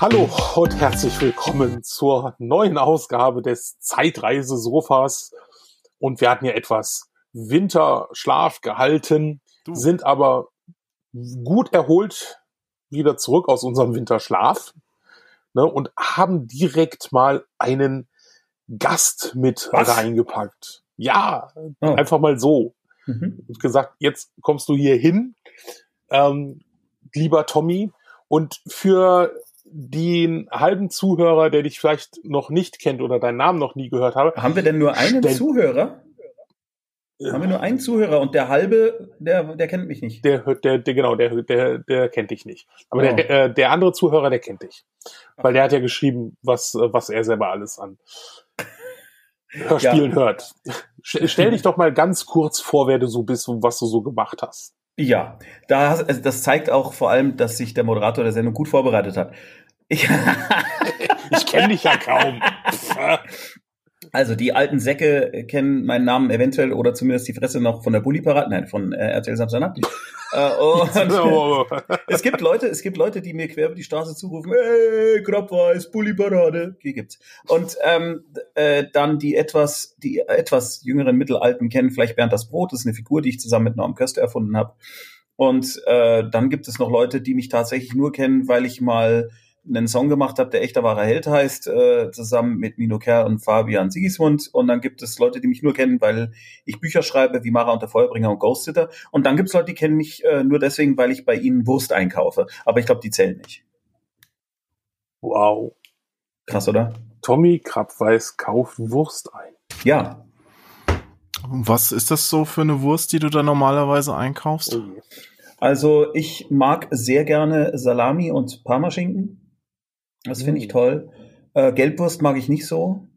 Hallo und herzlich willkommen zur neuen Ausgabe des Zeitreise-Sofas. Und wir hatten ja etwas Winterschlaf gehalten, Du. sind aber gut erholt wieder zurück aus unserem Winterschlaf ne, und haben direkt mal einen Gast mit Was? reingepackt. Ja, Oh. einfach mal so. Mhm. Und gesagt, jetzt kommst du hier hin, ähm, lieber Tommy. Und für den halben Zuhörer, der dich vielleicht noch nicht kennt oder deinen Namen noch nie gehört habe, Haben wir denn nur einen Stell- Zuhörer? Haben wir nur einen Zuhörer und der halbe, der, der kennt mich nicht. der hört, der, der genau, der, der, der kennt dich nicht. Aber Oh. der, äh, der andere Zuhörer, der kennt dich. Weil der hat ja geschrieben, was, äh, was er selber alles an Hörspielen hört. St- Stell dich doch mal ganz kurz vor, wer du so bist und was du so gemacht hast. Ja, da, hast- also das zeigt auch vor allem, dass sich der Moderator der Sendung gut vorbereitet hat. Ich, kenne dich ja kaum. also die alten Säcke kennen meinen Namen eventuell oder zumindest die Fresse noch von der Bulli-Parade, nein, von äh, RTL Samstagnacht. äh, und es gibt Leute, es gibt Leute, die mir quer über die Straße zurufen, hey, Grabweiß, Bulli-Parade, die gibt's. Und ähm, äh, dann die etwas, die etwas jüngeren Mittelalten kennen vielleicht Bernd das Brot, das ist eine Figur, die ich zusammen mit Norm Köster erfunden habe. Und äh, dann gibt es noch Leute, die mich tatsächlich nur kennen, weil ich mal einen Song gemacht habe, der echter wahrer Held heißt, äh, zusammen mit Mino Kerr und Fabian Sigismund. Und dann gibt es Leute, die mich nur kennen, weil ich Bücher schreibe, wie Mara und der Feuerbringer und Ghost Sitter. Und dann gibt es Leute, die kennen mich äh, nur deswegen, weil ich bei ihnen Wurst einkaufe. Aber ich glaube, die zählen nicht. Wow. Krass, oder? Tommy Krabweis kauft Wurst ein. Ja. Was ist das so für eine Wurst, die du da normalerweise einkaufst? Oh. Also ich mag sehr gerne Salami und Parmaschinken. Das finde ich Mm. toll. Äh, Gelbwurst mag ich nicht so.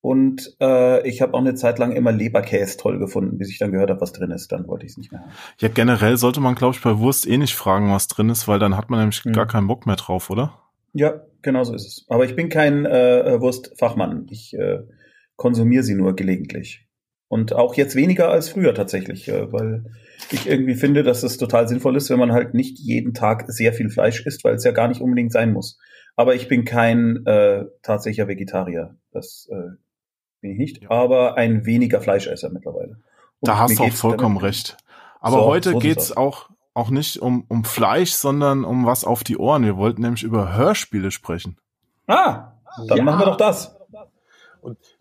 Und äh, ich habe auch eine Zeit lang immer Leberkäse toll gefunden, bis ich dann gehört habe, was drin ist. Dann wollte ich es nicht mehr haben. Ja, generell sollte man, glaube ich, bei Wurst eh nicht fragen, was drin ist, weil dann hat man nämlich Hm. gar keinen Bock mehr drauf, oder? Ja, genau so ist es. Aber ich bin kein äh, äh, Wurstfachmann. Ich äh, konsumiere sie nur gelegentlich. Und auch jetzt weniger als früher tatsächlich, äh, weil ich irgendwie finde, dass es total sinnvoll ist, wenn man halt nicht jeden Tag sehr viel Fleisch isst, weil es ja gar nicht unbedingt sein muss. Aber ich bin kein äh, tatsächlicher Vegetarier. Das äh, bin ich nicht. Ja. Aber ein weniger Fleischesser mittlerweile. Und Da hast du auch vollkommen damit- recht. Aber So, heute so geht's aus. auch, auch nicht um, um Fleisch, sondern um was auf die Ohren. Wir wollten nämlich über Hörspiele sprechen. Ah, dann Ja. machen wir doch das.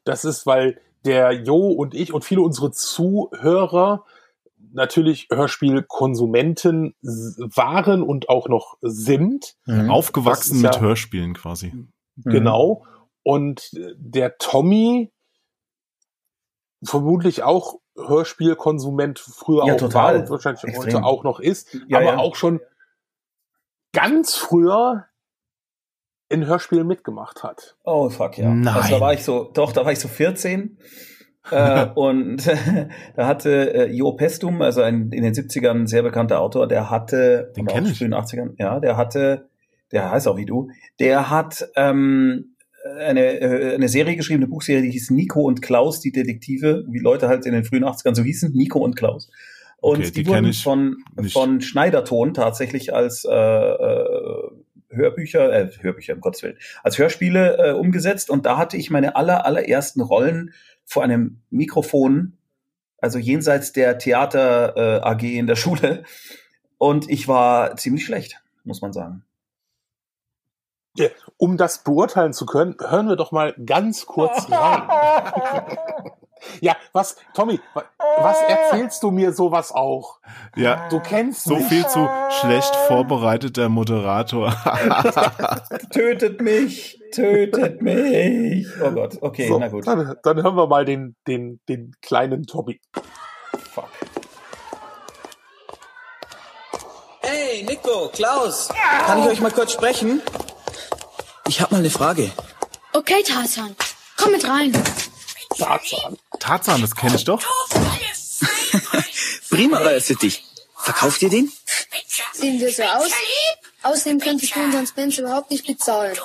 Das ist, weil der Jo und ich und viele unserer Zuhörer natürlich Hörspielkonsumenten waren und auch noch sind. Mhm. Aufgewachsen mit ja- Hörspielen quasi. Mhm. Genau. Und der Tommy vermutlich auch Hörspielkonsument früher Ja, auch total. war und wahrscheinlich Extrem. heute auch noch ist, Ja, aber ja. auch schon ganz früher in Hörspielen mitgemacht hat. Oh fuck ja. Nein. Also da war ich so, doch, da war ich so 14. äh, und da hatte äh, Jo Pestum, also ein in den 70ern sehr bekannter Autor, der hatte, Den und auch kenn ich. frühen 80ern, ja, der hatte, der heißt auch wie du, der hat ähm, eine, äh, eine Serie geschrieben, eine Buchserie, die hieß Nico und Klaus, die Detektive, wie Leute halt in den frühen 80ern so hießen, Nico und Klaus. Und Okay, die die, wurden von, nicht. von Schneiderton tatsächlich als äh, äh, Hörbücher, äh, Hörbücher, um Gottes Willen, als Hörspiele äh, umgesetzt. Und da hatte ich meine aller, allerersten Rollen vor einem Mikrofon, also jenseits der Theater äh, AG in der Schule. Und ich war ziemlich schlecht, muss man sagen. Um das beurteilen zu können, hören wir doch mal ganz kurz rein. ja, was, Tommy, wa- was erzählst du mir sowas auch? Ja, Du kennst so mich. viel zu schlecht vorbereiteter Moderator. Tötet mich, tötet mich. Oh Gott, okay, so, na gut. Dann, dann hören wir mal den, den, den kleinen Tommy. Fuck. Hey, Nico, Klaus, kann ich euch mal kurz sprechen? Ich habe mal eine Frage. Okay, Tarzan, komm mit rein. Tarzan. Tarzan, das kenne ich doch. Prima euer Sittich. Verkauft ihr den? Sehen wir so aus? Außerdem könnte ich unseren Spence überhaupt nicht bezahlen.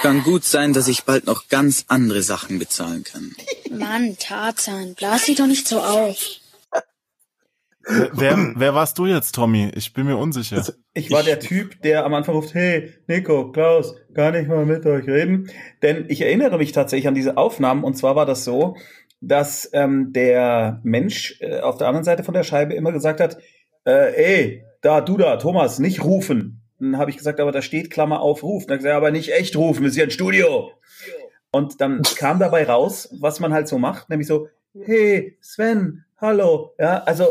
Kann gut sein, dass ich bald noch ganz andere Sachen bezahlen kann. Mann, Tarzan, blas dich doch nicht so auf. Wer, wer warst du jetzt, Tommy? Ich bin mir unsicher. Also, ich war ich, der Typ, der am Anfang ruft, hey, Nico, Klaus, kann ich mal mit euch reden? Denn ich erinnere mich tatsächlich an diese Aufnahmen und zwar war das so, dass ähm, der Mensch äh, auf der anderen Seite von der Scheibe immer gesagt hat, äh, ey, da, du da, Thomas, nicht rufen. Dann habe ich gesagt, aber da steht Klammer auf, rufen. Dann gesagt, aber nicht echt rufen, wir sind ja ein Studio. Und dann kam dabei raus, was man halt so macht, nämlich so, hey, Sven, hallo. Ja, also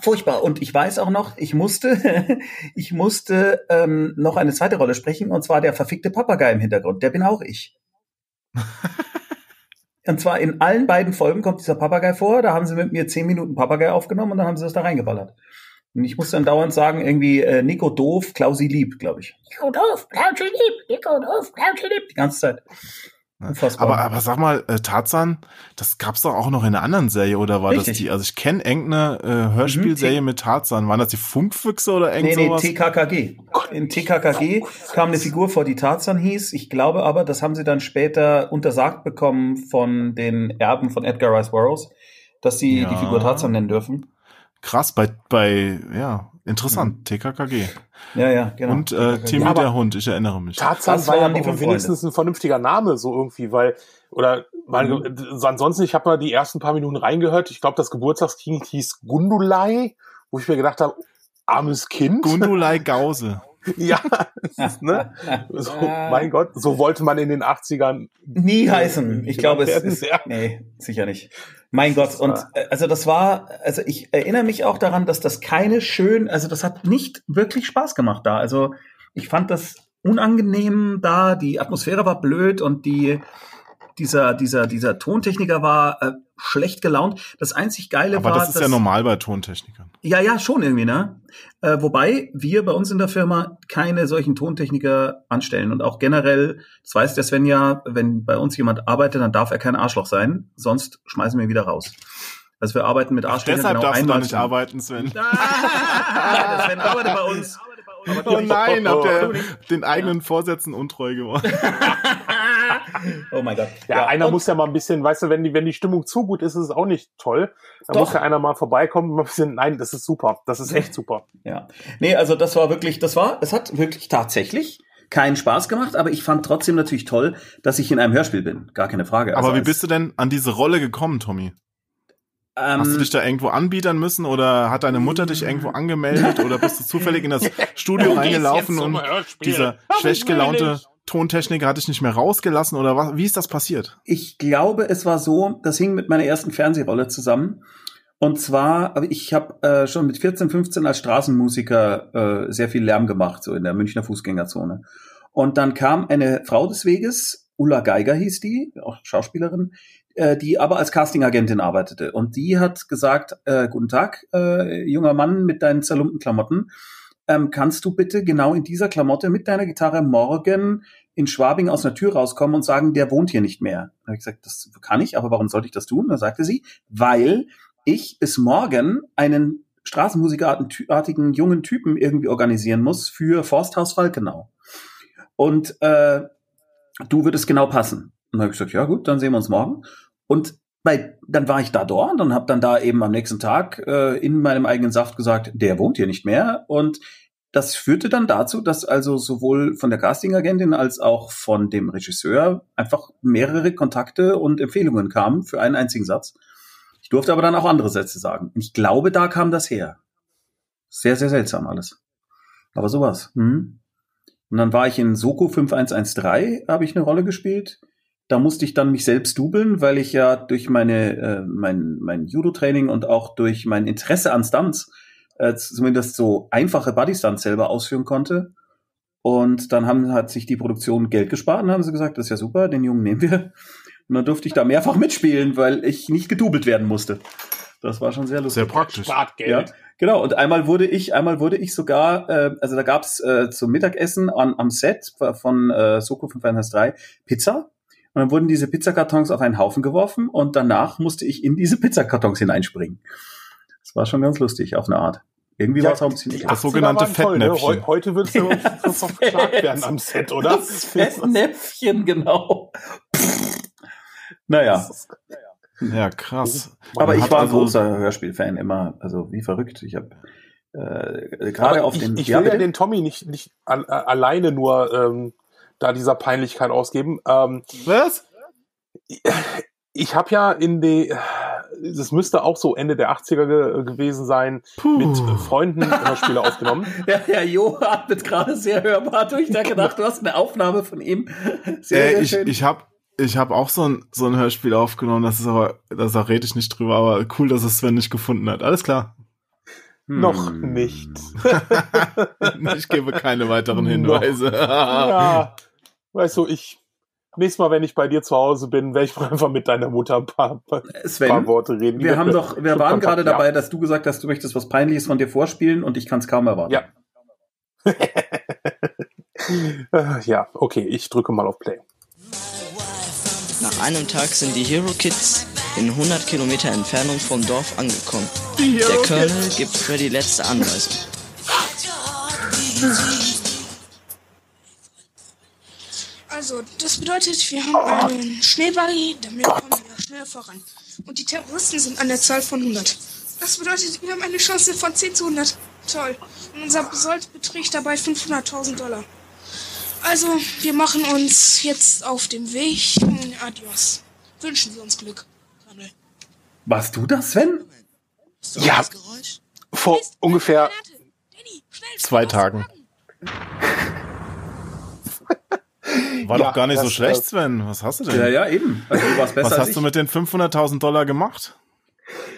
furchtbar. Und ich weiß auch noch, ich musste, ich musste ähm, noch eine zweite Rolle sprechen, und zwar der verfickte Papagei im Hintergrund. Der bin auch ich. und zwar in allen beiden Folgen kommt dieser Papagei vor. Da haben sie mit mir zehn Minuten Papagei aufgenommen und dann haben sie das da reingeballert. Und ich muss dann dauernd sagen, irgendwie äh, Nico doof, Klausi lieb, glaube ich. Nico doof, Klausi lieb, Nico doof, Klausi lieb. Die ganze Zeit. Unfassbar. Aber, aber sag mal, äh, Tarzan, das gab's doch auch noch in einer anderen Serie, oder war Richtig. das die? Also ich kenne irgendeine äh, Hörspielserie mhm, mit Tarzan. Waren das die Funkfüchse oder irgend nee, sowas? Nee, TKKG. In TKKG kam eine Figur vor, die Tarzan hieß. Ich glaube aber, das haben sie dann später untersagt bekommen von den Erben von Edgar Rice Burroughs, dass sie ja. die Figur Tarzan nennen dürfen. Krass, bei, bei, ja, interessant, mhm. TKKG. Ja, ja, genau. Und äh, Timmy ja, der Hund, ich erinnere mich. Tarzan war ja auch wenigstens ein vernünftiger Name, so irgendwie, weil, oder, weil, mhm. ansonsten, ich habe mal die ersten paar Minuten reingehört, ich glaube, das Geburtstagskind hieß Gundulai, wo ich mir gedacht habe, armes Kind. Gundulai Gause. ja, ne? So, mein Gott, so wollte man in den 80ern nie heißen. Ich glaube, es ist, ja. nee, sicher nicht. Mein Gott, und äh, also das war, also ich erinnere mich auch daran, dass das keine schön, also das hat nicht wirklich Spaß gemacht da. Also ich fand das unangenehm da, die Atmosphäre war blöd und die dieser, dieser, dieser Tontechniker war äh, schlecht gelaunt. Das einzig Geile Aber war. Aber das ist ja normal bei Tontechnikern. Ja, ja, schon irgendwie, ne? Äh, wobei wir bei uns in der Firma keine solchen Tontechniker anstellen. Und auch generell, das weiß der Sven ja, wenn bei uns jemand arbeitet, dann darf er kein Arschloch sein, sonst schmeißen wir ihn wieder raus. Also wir arbeiten mit Arschlöchern Deshalb genau darfst du nicht arbeiten, Sven. Ah, Sven arbeitet bei uns. Oh nein, habt ihr den eigenen Vorsätzen untreu geworden. oh mein Gott. Ja, ja einer muss ja mal ein bisschen, weißt du, wenn die, wenn die Stimmung zu gut ist, ist es auch nicht toll. Da muss ja einer mal vorbeikommen und ein bisschen, nein, das ist super. Das ist echt super. Ja. Nee, also das war wirklich, das war, es hat wirklich tatsächlich keinen Spaß gemacht, aber ich fand trotzdem natürlich toll, dass ich in einem Hörspiel bin. Gar keine Frage. Also aber wie bist du denn an diese Rolle gekommen, Tommy? Ähm, Hast du dich da irgendwo anbietern müssen oder hat deine Mutter dich irgendwo angemeldet oder bist du zufällig in das Studio reingelaufen und dieser schlecht gelaunte Tontechniker hat dich nicht mehr rausgelassen oder was? Wie ist das passiert? Ich glaube, es war so, das hing mit meiner ersten Fernsehrolle zusammen. Und zwar, ich habe äh, schon mit 14, 15 als Straßenmusiker äh, sehr viel Lärm gemacht, so in der Münchner Fußgängerzone. Und dann kam eine Frau des Weges, Ulla Geiger hieß die, auch Schauspielerin, äh, die aber als Castingagentin arbeitete. Und die hat gesagt, äh, guten Tag, äh, junger Mann mit deinen zerlumpten Klamotten, ähm, kannst du bitte genau in dieser Klamotte mit deiner Gitarre morgen in Schwabing aus einer Tür rauskommen und sagen, der wohnt hier nicht mehr. Da habe ich gesagt, das kann ich, aber warum sollte ich das tun? Da sagte sie, weil ich bis morgen einen Straßenmusikerartigen jungen Typen irgendwie organisieren muss für Forsthaus Falkenau. Und äh, du würdest genau passen. Und dann habe ich gesagt, ja gut, dann sehen wir uns morgen. Und bei, dann war ich da dort und habe dann da eben am nächsten Tag äh, in meinem eigenen Saft gesagt, der wohnt hier nicht mehr. Und das führte dann dazu, dass also sowohl von der Castingagentin als auch von dem Regisseur einfach mehrere Kontakte und Empfehlungen kamen für einen einzigen Satz. Ich durfte aber dann auch andere Sätze sagen. Und ich glaube, da kam das her. Sehr, sehr seltsam alles. Aber sowas. Hm. Und dann war ich in Soko 5113, habe ich eine Rolle gespielt. Da musste ich dann mich selbst dubeln, weil ich ja durch meine äh, mein, mein Judo-Training und auch durch mein Interesse an Stunts äh, zumindest so einfache Bodystunts selber ausführen konnte. Und dann haben, hat sich die Produktion Geld gespart und haben sie gesagt, das ist ja super, den Jungen nehmen wir. Und dann durfte ich da mehrfach mitspielen, weil ich nicht gedubelt werden musste. Das war schon sehr lustig. Sehr praktisch. Startgeld. Ja, genau. Und einmal wurde ich, einmal wurde ich sogar, äh, also da gab's äh, zum Mittagessen an, am Set von äh, Soko 513 Pizza. Und dann wurden diese Pizzakartons auf einen Haufen geworfen und danach musste ich in diese Pizzakartons hineinspringen. Das war schon ganz lustig auf eine Art. Irgendwie ja, war es auch ein bisschen das sogenannte Fettnäpfchen. Ne? Heute würdest du verklagt werden am Set, oder? Das Fettnäpfchen, genau. naja. Ja, krass. Aber ich war ein also großer Hörspielfan immer, also wie verrückt. Ich habe äh, gerade auf ich, den. Ich will ja den Tommy nicht nicht alleine nur ähm, da dieser Peinlichkeit ausgeben. Ähm, Was? Ich habe ja in die, das müsste auch so Ende der 80er ge gewesen sein, Puh. mit Freunden Hörspiele aufgenommen. Ja, ja, Jo atmet gerade sehr hörbar durch. Da gedacht, du hast eine Aufnahme von ihm. Sehr, äh, sehr ich, schön. Ich habe ich hab auch so ein, so ein Hörspiel aufgenommen, das ist aber, da rede ich nicht drüber, aber cool, dass es Sven nicht gefunden hat. Alles klar. Hm. Noch nicht. ich gebe keine weiteren Hinweise. ja, weißt du, ich nächstes Mal, wenn ich bei dir zu Hause bin, werde ich einfach mit deiner Mutter ein paar, Sven, paar Worte reden. Wir haben doch, wir waren gerade ja. dabei, dass du gesagt hast, du möchtest was Peinliches von dir vorspielen und ich kann es kaum erwarten. Ja. ja, okay, ich drücke mal auf Play. Nach einem Tag sind die Hero Kids in 100 Kilometer Entfernung vom Dorf angekommen. Der Colonel gibt Freddy letzte Anweisung. Also, das bedeutet, wir haben einen Schneebuggy, damit kommen wir schneller voran. Und die Terroristen sind an der Zahl von 100. Das bedeutet, wir haben eine Chance von 10 zu 100. Toll. Und unser Sold beträgt dabei 500.000 Dollar. Also, wir machen uns jetzt auf dem Weg. Adios. Wünschen Sie uns Glück. Sammel. Warst du das, Sven? Ja. Vor ungefähr zwei Tagen. War ja, doch gar nicht das, so schlecht, äh, Sven. Was hast du denn? Ja, ja, eben. Also, du warst besser Was hast du mit den 500.000 Dollar gemacht?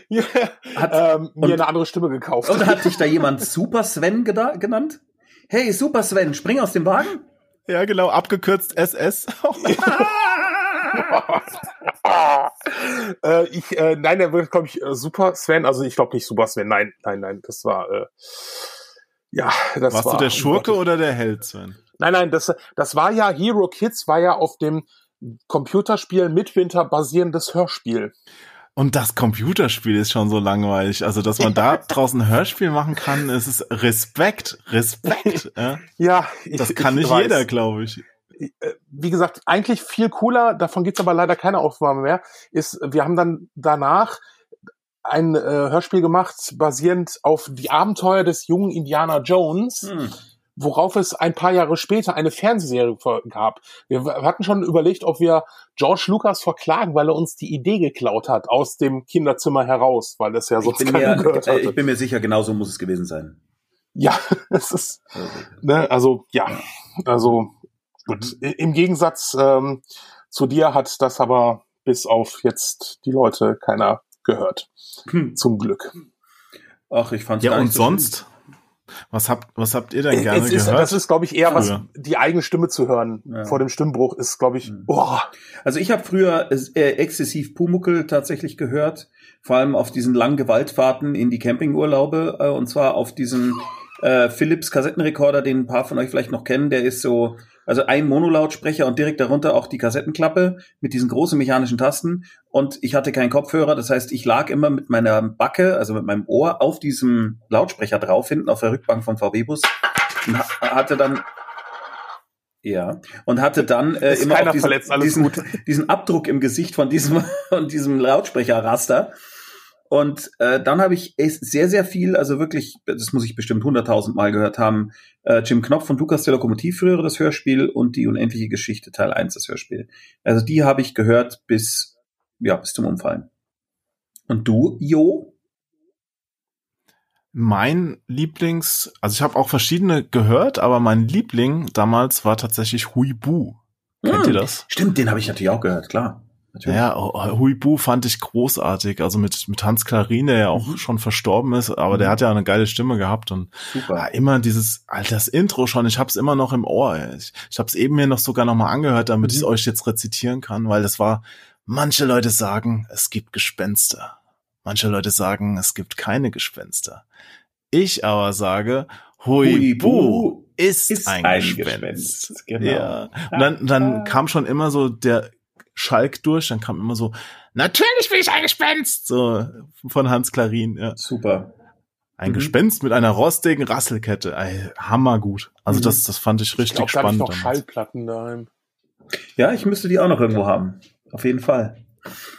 Ja, hat ähm, mir eine andere Stimme gekauft. Und hat dich da jemand Super Sven genannt? Hey, Super Sven, spring aus dem Wagen? Ja, genau, abgekürzt SS. äh, ich, äh, nein, der wird, glaube ich, äh, Super Sven. Also ich glaube nicht Super Sven. Nein, nein, nein. Das war äh, ja, das Warst war. du der Schurke oder der Held, Sven? Nein, nein, das, das war ja Hero Kids, war ja auf dem Computerspiel Midwinter basierendes Hörspiel. Und das Computerspiel ist schon so langweilig. Also, dass man da draußen ein Hörspiel machen kann, es ist Respekt, Respekt. ja, ja ich, das kann nicht weiß. jeder, glaube ich. Äh, wie gesagt, eigentlich viel cooler, davon gibt's aber leider keine Aufnahme mehr, ist, wir haben dann danach ein äh, Hörspiel gemacht, basierend auf die Abenteuer des jungen Indiana Jones. Hm worauf es ein paar Jahre später eine Fernsehserie gab. Wir hatten schon überlegt, ob wir George Lucas verklagen, weil er uns die Idee geklaut hat aus dem Kinderzimmer heraus, weil es ja sonst ich bin, mir, gehört hatte. ich bin mir sicher, genauso muss es gewesen sein. Ja, es ist, ne, also ja, also gut. Im Gegensatz ähm, zu dir hat das aber bis auf jetzt die Leute keiner gehört. Hm. Zum Glück. Ach, ich fand's Ja, und sonst? Was habt, was habt ihr denn gerne ist, gehört? Das ist, glaube ich, eher was, die eigene Stimme zu hören ja. vor dem Stimmbruch ist, glaube ich, oh. Also ich habe früher äh, exzessiv Pumuckel tatsächlich gehört, vor allem auf diesen langen Gewaltfahrten in die Campingurlaube, äh, und zwar auf diesen äh, Philips Kassettenrekorder, den ein paar von euch vielleicht noch kennen, der ist so also ein Monolautsprecher und direkt darunter auch die Kassettenklappe mit diesen großen mechanischen Tasten. Und ich hatte keinen Kopfhörer, das heißt, ich lag immer mit meiner Backe, also mit meinem Ohr auf diesem Lautsprecher drauf, hinten auf der Rückbank vom VW-Bus und hatte dann ja, und hatte dann äh, immer diesen, diesen, diesen, Abdruck im Gesicht von diesem, von diesem Lautsprecherraster. Und äh, dann habe ich sehr, sehr viel, also wirklich, das muss ich bestimmt hunderttausend Mal gehört haben, äh, Jim Knopf und Lukas der Lokomotiv früher das Hörspiel und die unendliche Geschichte Teil 1 das Hörspiel. Also die habe ich gehört bis, ja, bis zum Umfallen. Und du, Jo? Mein Lieblings, also ich habe auch verschiedene gehört, aber mein Liebling damals war tatsächlich Huibu. Kennt hm, ihr das? Stimmt, den habe ich natürlich auch gehört, klar. Natürlich. Ja, Huibu fand ich großartig. Also mit, mit Hans Klarin, der ja auch mhm. schon verstorben ist, aber mhm. der hat ja eine geile Stimme gehabt und Super. Immer dieses, alter, das Intro schon, ich hab's immer noch im Ohr. Ich, ich hab's eben mir noch sogar noch mal angehört, damit mhm. ich euch jetzt rezitieren kann, weil das war, manche Leute sagen, es gibt Gespenster. Manche Leute sagen, es gibt keine Gespenster. Ich aber sage, Huibu ist, ist ein, ein Gespenst. Gespenst. Genau. Ja. Und dann, dann kam schon immer so der Schalk durch, dann kam immer so, natürlich bin ich ein Gespenst, so von Hans Klarin. Ja. Super. Ein mhm. Gespenst mit einer rostigen Rasselkette. Ey, hammergut. Also mhm. das, das fand ich richtig ich glaub, spannend. Da ich noch Schallplatten daheim. Ja, ich müsste die auch noch irgendwo haben. Auf jeden Fall.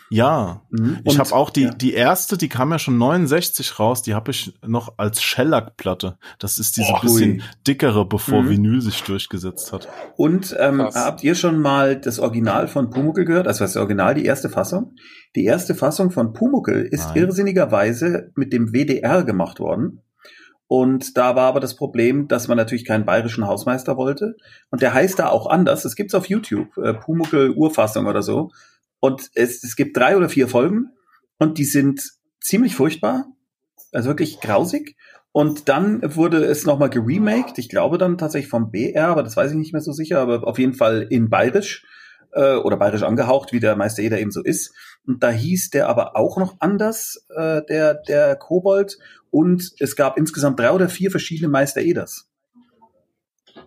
Ja, mhm. ich habe auch die ja. die erste, die kam ja schon 69 raus, die habe ich noch als Shellac-Platte. Das ist diese oh, bisschen ui. dickere, bevor mhm. Vinyl sich durchgesetzt hat. Und ähm, habt ihr schon mal das Original von Pumuckl gehört? Also das Original, die erste Fassung? Die erste Fassung von Pumuckl ist Nein. irrsinnigerweise mit dem WDR gemacht worden. Und da war aber das Problem, dass man natürlich keinen bayerischen Hausmeister wollte. Und der heißt da auch anders. Es gibt's auf YouTube, äh, Pumuckl Urfassung oder so. Und es, es gibt drei oder vier Folgen und die sind ziemlich furchtbar, also wirklich grausig. Und dann wurde es nochmal geremaked, ich glaube dann tatsächlich vom BR, aber das weiß ich nicht mehr so sicher, aber auf jeden Fall in bayerisch äh, oder bayerisch angehaucht, wie der Meister Eder eben so ist. Und da hieß der aber auch noch anders, äh, der, der Kobold. Und es gab insgesamt drei oder vier verschiedene Meister Eders.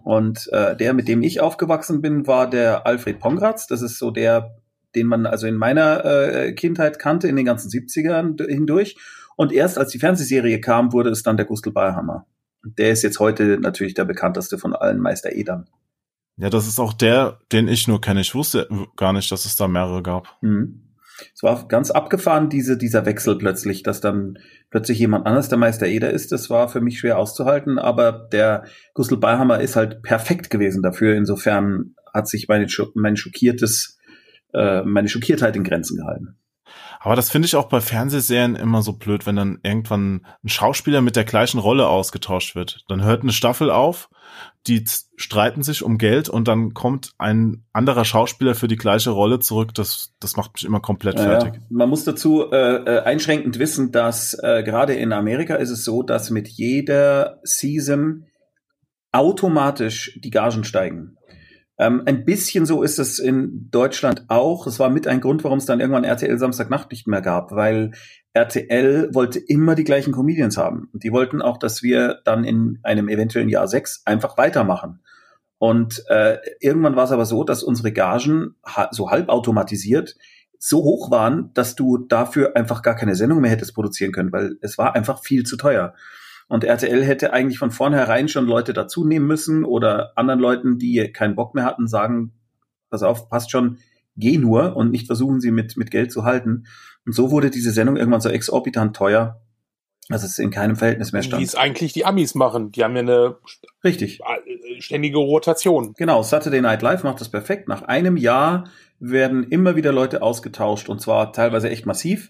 Und äh, der, mit dem ich aufgewachsen bin, war der Alfred Pongratz. Das ist so der den man also in meiner äh, Kindheit kannte, in den ganzen 70ern hindurch. Und erst als die Fernsehserie kam, wurde es dann der Gustl Bayerhammer. Der ist jetzt heute natürlich der bekannteste von allen Meister Edern. Ja, das ist auch der, den ich nur kenne. Ich wusste gar nicht, dass es da mehrere gab. Mhm. Es war ganz abgefahren, diese, dieser Wechsel plötzlich, dass dann plötzlich jemand anderes der Meister Eder ist. Das war für mich schwer auszuhalten, aber der Gustl Beihammer ist halt perfekt gewesen dafür. Insofern hat sich meine, mein schockiertes äh, meine Schockiertheit in Grenzen gehalten. Aber das finde ich auch bei Fernsehserien immer so blöd, wenn dann irgendwann ein Schauspieler mit der gleichen Rolle ausgetauscht wird. Dann hört eine Staffel auf, die streiten sich um Geld und dann kommt ein anderer Schauspieler für die gleiche Rolle zurück. Das, das macht mich immer komplett ja, fertig. Man muss dazu äh, äh, einschränkend wissen, dass äh, gerade in Amerika ist es so, dass mit jeder Season automatisch die Gagen steigen. Ähm, ein bisschen so ist es in Deutschland auch. Es war mit ein Grund, warum es dann irgendwann RTL Samstagnacht nicht mehr gab, weil RTL wollte immer die gleichen Comedians haben. Und die wollten auch, dass wir dann in einem eventuellen Jahr sechs einfach weitermachen. Und äh, irgendwann war es aber so, dass unsere Gagen so halbautomatisiert so hoch waren, dass du dafür einfach gar keine Sendung mehr hättest produzieren können, weil es war einfach viel zu teuer. Und RTL hätte eigentlich von vornherein schon Leute dazu nehmen müssen oder anderen Leuten, die keinen Bock mehr hatten, sagen, pass auf, passt schon, geh nur und nicht versuchen, sie mit, mit Geld zu halten. Und so wurde diese Sendung irgendwann so exorbitant teuer, dass es in keinem Verhältnis mehr stand. Wie es eigentlich die Amis machen. Die haben ja eine Richtig. Äh, ständige Rotation. Genau, Saturday Night Live macht das perfekt. Nach einem Jahr werden immer wieder Leute ausgetauscht und zwar teilweise echt massiv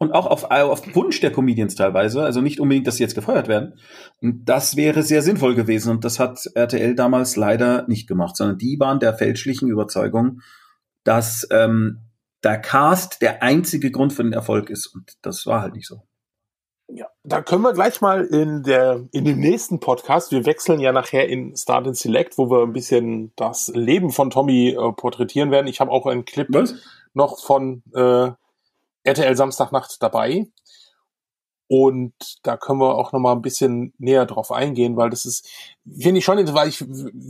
und auch auf, auf Wunsch der Comedians teilweise, also nicht unbedingt, dass sie jetzt gefeuert werden. Und das wäre sehr sinnvoll gewesen und das hat RTL damals leider nicht gemacht, sondern die waren der fälschlichen Überzeugung, dass ähm, der Cast der einzige Grund für den Erfolg ist und das war halt nicht so. Ja, da können wir gleich mal in der in dem nächsten Podcast. Wir wechseln ja nachher in Start and Select, wo wir ein bisschen das Leben von Tommy äh, porträtieren werden. Ich habe auch einen Clip Was? noch von äh, RTL Samstagnacht dabei. Und da können wir auch noch mal ein bisschen näher drauf eingehen, weil das ist, finde ich schon, weil ich,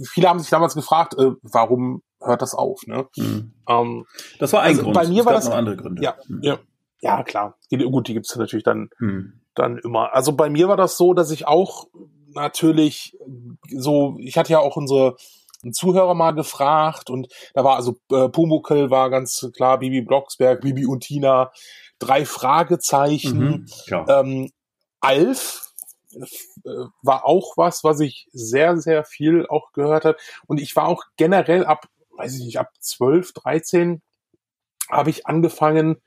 viele haben sich damals gefragt, äh, warum hört das auf, ne? Mhm. Ähm, das war ein also Grund. Bei mir es war das noch andere Gründe. Ja, mhm. ja, ja, klar. Gut, die gibt's natürlich dann, mhm. dann immer. Also bei mir war das so, dass ich auch natürlich so, ich hatte ja auch unsere einen Zuhörer mal gefragt und da war also äh, Pumukel war ganz klar, Bibi Blocksberg, Bibi und Tina, drei Fragezeichen. Mhm, ähm, Alf äh, war auch was, was ich sehr, sehr viel auch gehört habe. Und ich war auch generell ab, weiß ich nicht, ab 12, 13 habe ich angefangen,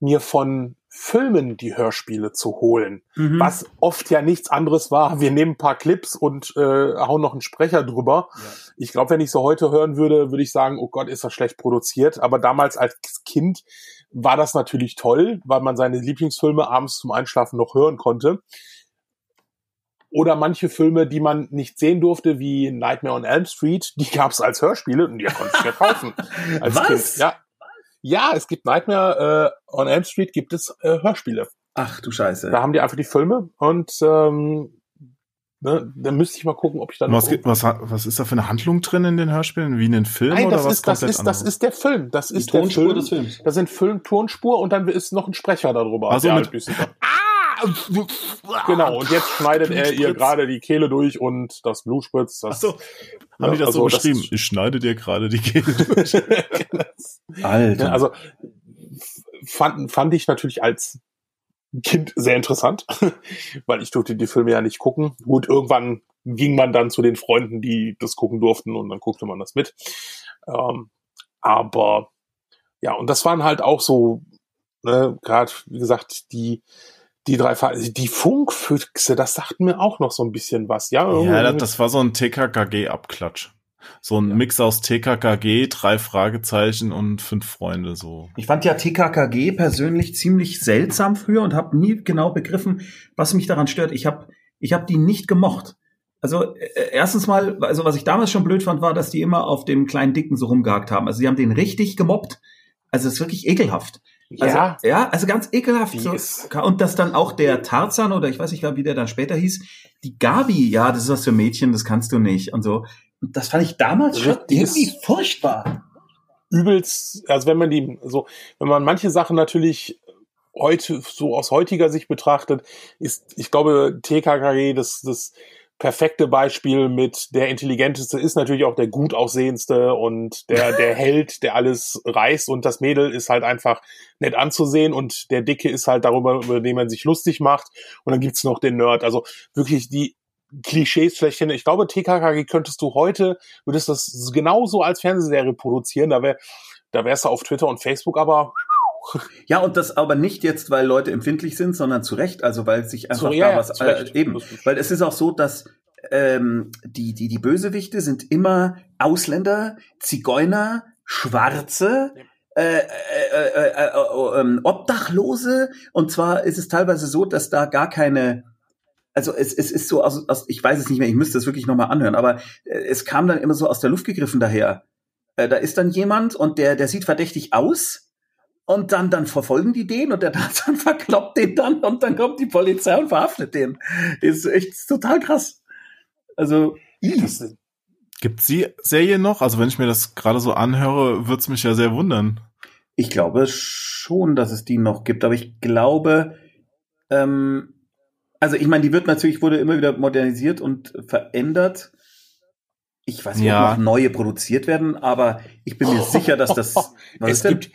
mir von Filmen die Hörspiele zu holen. Mhm. Was oft ja nichts anderes war. Wir nehmen ein paar Clips und äh, hauen noch einen Sprecher drüber. Ja. Ich glaube, wenn ich so heute hören würde, würde ich sagen, oh Gott, ist das schlecht produziert. Aber damals als Kind war das natürlich toll, weil man seine Lieblingsfilme abends zum Einschlafen noch hören konnte. Oder manche Filme, die man nicht sehen durfte, wie Nightmare on Elm Street, die gab es als Hörspiele und die konnte ich ja kaufen. Als Was? Kind. Ja, ja, es gibt Nightmare äh, on Elm Street gibt es äh, Hörspiele. Ach du Scheiße. Da haben die einfach die Filme und ähm, ne, dann müsste ich mal gucken, ob ich dann. Was, gibt, was, was ist da für eine Handlung drin in den Hörspielen? Wie in den Filmen Nein, das oder ist, was das ist, das ist der Film. Das ist die der Tonspur Film. des Films. Da sind Film, Tonspur und dann ist noch ein Sprecher darüber. Also mit, Genau, und jetzt schneidet er ihr gerade die Kehle durch und das Blut spritzt. Das, Ach so. Haben die das also so beschrieben? Ich schneide dir gerade die Kehle durch. Alter. Ja, also fand, fand ich natürlich als Kind sehr interessant, weil ich durfte die Filme ja nicht gucken. Gut, irgendwann ging man dann zu den Freunden, die das gucken durften und dann guckte man das mit. Ähm, aber ja, und das waren halt auch so, ne, gerade wie gesagt, die die drei die Funkfüchse, das sagt mir auch noch so ein bisschen was, ja? Ja, das war so ein TKKG-Abklatsch. So ein ja. Mix aus TKKG, drei Fragezeichen und fünf Freunde so. Ich fand ja TKKG persönlich ziemlich seltsam früher und habe nie genau begriffen, was mich daran stört. Ich habe ich hab die nicht gemocht. Also äh, erstens mal, also was ich damals schon blöd fand, war, dass die immer auf dem kleinen Dicken so rumgehakt haben. Also sie haben den richtig gemobbt. Also es ist wirklich ekelhaft. Also, ja. ja, also ganz ekelhaft. So. Und dass dann auch der Tarzan oder ich weiß nicht, wie der dann später hieß, die Gabi, ja, das ist was für Mädchen, das kannst du nicht und so. Und das fand ich damals schon irgendwie furchtbar. Übelst, also wenn man die, so, wenn man manche Sachen natürlich heute, so aus heutiger Sicht betrachtet, ist, ich glaube, TKKG, das, das, perfekte Beispiel mit der intelligenteste ist natürlich auch der gut aussehendste und der, der Held, der alles reißt und das Mädel ist halt einfach nett anzusehen und der Dicke ist halt darüber, über den man sich lustig macht und dann gibt's noch den Nerd. Also wirklich die Klischees schlechthin. Ich glaube, TKKG könntest du heute, würdest das genauso als Fernsehserie produzieren, da wär, da wärst du auf Twitter und Facebook aber ja, und das aber nicht jetzt, weil Leute empfindlich sind, sondern zu Recht, also weil sich einfach so, ja, da was äh, eben, weil es ist auch so, dass ähm, die die die Bösewichte sind immer Ausländer, Zigeuner, Schwarze. Äh, äh, äh, äh, äh ähm, Obdachlose. Und zwar ist es teilweise so, dass da gar keine also es, es ist so aus, aus ich weiß es nicht mehr, ich müsste es wirklich nochmal anhören, aber es kam dann immer so aus der Luft gegriffen daher. Äh, da ist dann jemand und der der sieht verdächtig aus und dann, dann verfolgen die den und der Tarzan verkloppt den dann und dann kommt die Polizei und verhaftet den. Das ist echt total krass. Also, Gibt die Serie noch? Also wenn ich mir das gerade so anhöre, wird's mich ja sehr wundern. Ich glaube schon, dass es die noch gibt, aber ich glaube, ähm, also ich meine, die wird natürlich, wurde immer wieder modernisiert und verändert. Ich weiß nicht, ja. ob noch neue produziert werden, aber ich bin mir sicher, dass das. es gibt,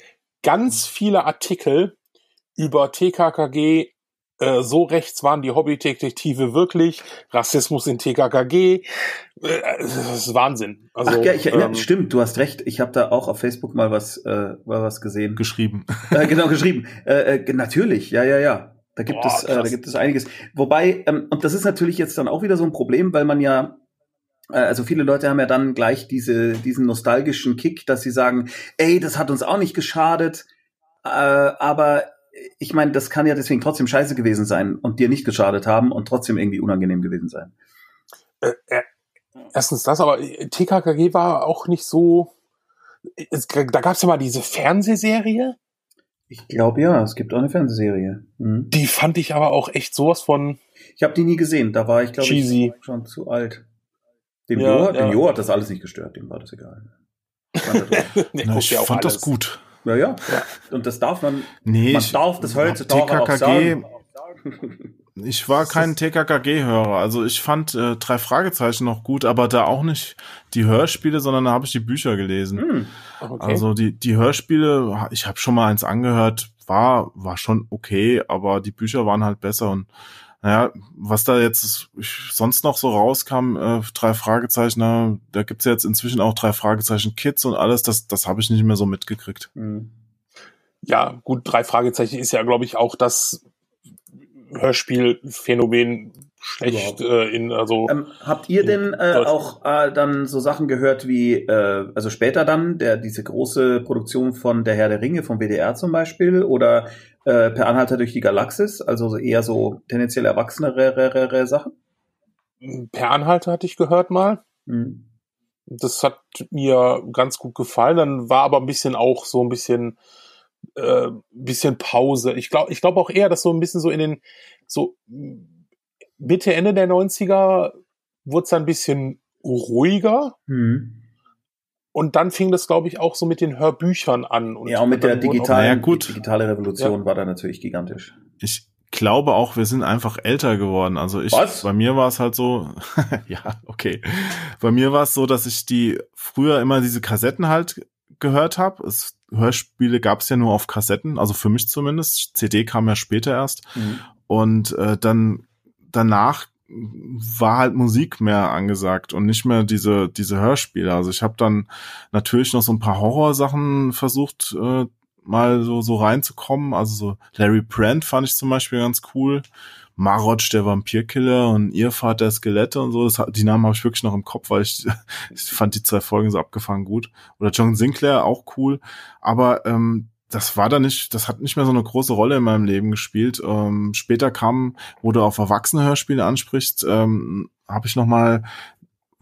ganz viele Artikel über TKKG, äh, so rechts waren die Hobbydetektive wirklich, Rassismus in TKKG, äh, das ist Wahnsinn. Also, Ach ja, ich erinnere, ähm, stimmt, du hast recht, ich habe da auch auf Facebook mal was, äh, mal was gesehen. Geschrieben. Äh, genau, geschrieben. Äh, äh, natürlich, ja, ja, ja. Da gibt Boah, es, äh, da gibt es einiges. Wobei, ähm, und das ist natürlich jetzt dann auch wieder so ein Problem, weil man ja also viele Leute haben ja dann gleich diese, diesen nostalgischen Kick, dass sie sagen, ey, das hat uns auch nicht geschadet, äh, aber ich meine, das kann ja deswegen trotzdem scheiße gewesen sein und dir nicht geschadet haben und trotzdem irgendwie unangenehm gewesen sein. Äh, äh, erstens das, aber TKKG war auch nicht so. Es, da gab es ja mal diese Fernsehserie. Ich glaube ja, es gibt auch eine Fernsehserie. Mhm. Die fand ich aber auch echt sowas von. Ich habe die nie gesehen. Da war ich glaube ich schon zu alt. Dem, ja, Jo, ja. dem Jo hat das alles nicht gestört, dem war das egal. Na, ich fand alles. das gut. Ja, ja, ja. Und das darf man. Nee, man darf das heutzutage TKKG, auch sagen. Ich war kein TKKG-Hörer. Also ich fand äh, drei Fragezeichen noch gut, aber da auch nicht die Hörspiele, sondern da habe ich die Bücher gelesen. Hm. Okay. Also die die Hörspiele, ich habe schon mal eins angehört, war war schon okay, aber die Bücher waren halt besser und naja, was da jetzt sonst noch so rauskam, äh, drei Fragezeichen, na, da gibt's ja jetzt inzwischen auch drei Fragezeichen Kids und alles, das, das habe ich nicht mehr so mitgekriegt. Mhm. Ja, gut, drei Fragezeichen ist ja, glaube ich, auch das Hörspielphänomen schlecht äh, in also ähm, habt ihr denn äh, auch äh, dann so Sachen gehört wie äh, also später dann der diese große Produktion von der Herr der Ringe vom WDR zum Beispiel oder äh, per Anhalter durch die Galaxis, also eher so tendenziell erwachsenere Sachen? Per Anhalter hatte ich gehört mal. Mhm. Das hat mir ganz gut gefallen. Dann war aber ein bisschen auch so ein bisschen äh, bisschen Pause. Ich glaube, ich glaube auch eher, dass so ein bisschen so in den so Mitte Ende der 90er wurde es ein bisschen ruhiger. Mhm. Und dann fing das, glaube ich, auch so mit den Hörbüchern an. Und ja, und mit der digitalen, ja, gut. digitale Revolution ja. war da natürlich gigantisch. Ich glaube auch, wir sind einfach älter geworden. Also ich, Was? bei mir war es halt so, ja, okay. Bei mir war es so, dass ich die früher immer diese Kassetten halt gehört habe. Es Hörspiele gab es ja nur auf Kassetten, also für mich zumindest. CD kam ja später erst. Mhm. Und äh, dann danach war halt Musik mehr angesagt und nicht mehr diese diese Hörspiele. Also ich habe dann natürlich noch so ein paar Horrorsachen versucht äh, mal so so reinzukommen. Also so Larry Brand fand ich zum Beispiel ganz cool. Marotsch, der Vampirkiller und Irrfahrt der Skelette und so. Das, die Namen habe ich wirklich noch im Kopf, weil ich, ich fand die zwei Folgen so abgefangen gut. Oder John Sinclair auch cool. Aber ähm, das war da nicht, das hat nicht mehr so eine große Rolle in meinem Leben gespielt. Ähm, später kam, wo du auf Erwachsene-Hörspiele ansprichst, ähm, habe ich noch mal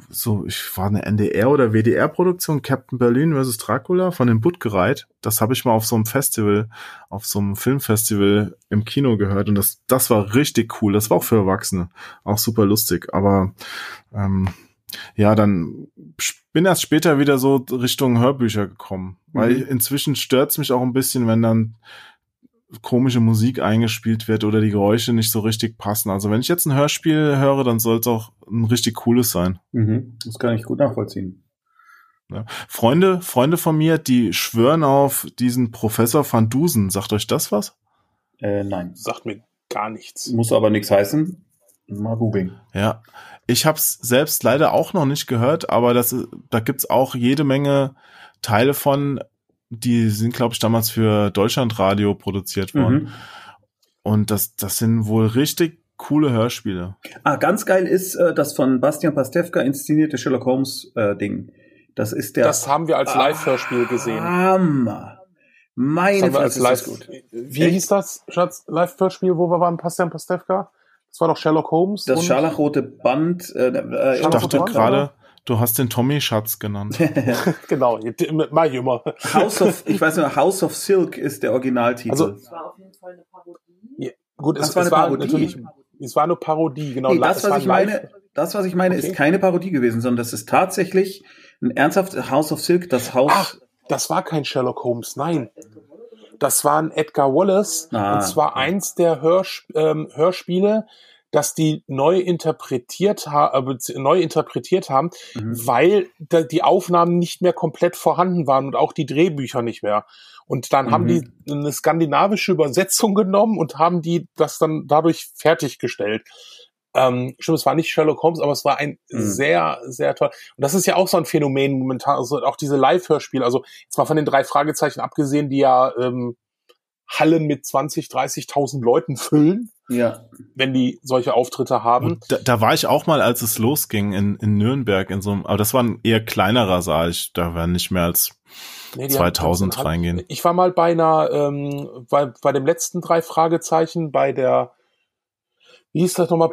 so, ich war eine NDR oder WDR-Produktion, Captain Berlin vs. Dracula von den Buttgereit. Das habe ich mal auf so einem Festival, auf so einem Filmfestival im Kino gehört und das, das war richtig cool. Das war auch für Erwachsene, auch super lustig. Aber ähm, ja, dann bin erst später wieder so Richtung Hörbücher gekommen. Weil mhm. inzwischen stört's mich auch ein bisschen, wenn dann komische Musik eingespielt wird oder die Geräusche nicht so richtig passen. Also wenn ich jetzt ein Hörspiel höre, dann soll es auch ein richtig cooles sein. Mhm. Das kann ich gut nachvollziehen. Ja. Freunde, Freunde von mir, die schwören auf diesen Professor van Dusen. Sagt euch das was? Äh, nein. Sagt mir gar nichts. Muss aber nichts heißen. Mal googeln. Ja, ich habe es selbst leider auch noch nicht gehört, aber das, da gibt's auch jede Menge Teile von, die sind, glaube ich, damals für Deutschlandradio produziert worden. Mhm. Und das, das sind wohl richtig coole Hörspiele. Ah, ganz geil ist äh, das von Bastian Pastewka inszenierte Sherlock Holmes äh, Ding. Das ist der. Das haben wir als Live-Hörspiel gesehen. Hammer. Meine Fresse, ist das gut. Wie Echt? hieß das, Schatz, Live-Hörspiel, wo wir waren, Bastian Pastewka? Das war doch Sherlock Holmes. Das scharlachrote Band. Äh, äh, ich dachte gerade, du hast den Tommy Schatz genannt. genau, mal immer. House of, ich weiß nur, House of Silk ist der Originaltitel. Also, das war auf jeden Fall eine Parodie. Ja, gut, es, war, es war natürlich, es war eine Parodie, genau. Nee, das, was ich meine, das, was ich meine, okay. ist keine Parodie gewesen, sondern das ist tatsächlich ein ernsthaftes House of Silk, das Haus. Ach, das war kein Sherlock Holmes, nein. Das war ein Edgar Wallace ah, und zwar okay. eins der Hörsp ähm, Hörspiele, dass die neu interpretiert, ha äh, neu interpretiert haben, mhm. weil die Aufnahmen nicht mehr komplett vorhanden waren und auch die Drehbücher nicht mehr. Und dann mhm. haben die mhm. eine skandinavische Übersetzung genommen und haben die das dann dadurch fertiggestellt. Ähm, stimmt, es war nicht Sherlock Holmes, aber es war ein mhm. sehr, sehr toll. Und das ist ja auch so ein Phänomen momentan, also auch diese Live-Hörspiele, also jetzt mal von den drei Fragezeichen abgesehen, die ja ähm, Hallen mit 20, 30.000 Leuten füllen. Ja. Wenn die solche Auftritte haben. Da, da, war ich auch mal, als es losging in, in Nürnberg in so einem, aber das war ein eher kleinerer Saal. Ich, da werden nicht mehr als nee, 2000 haben, reingehen. Ich war mal bei einer, ähm, bei, bei dem letzten drei Fragezeichen bei der, wie hieß das nochmal?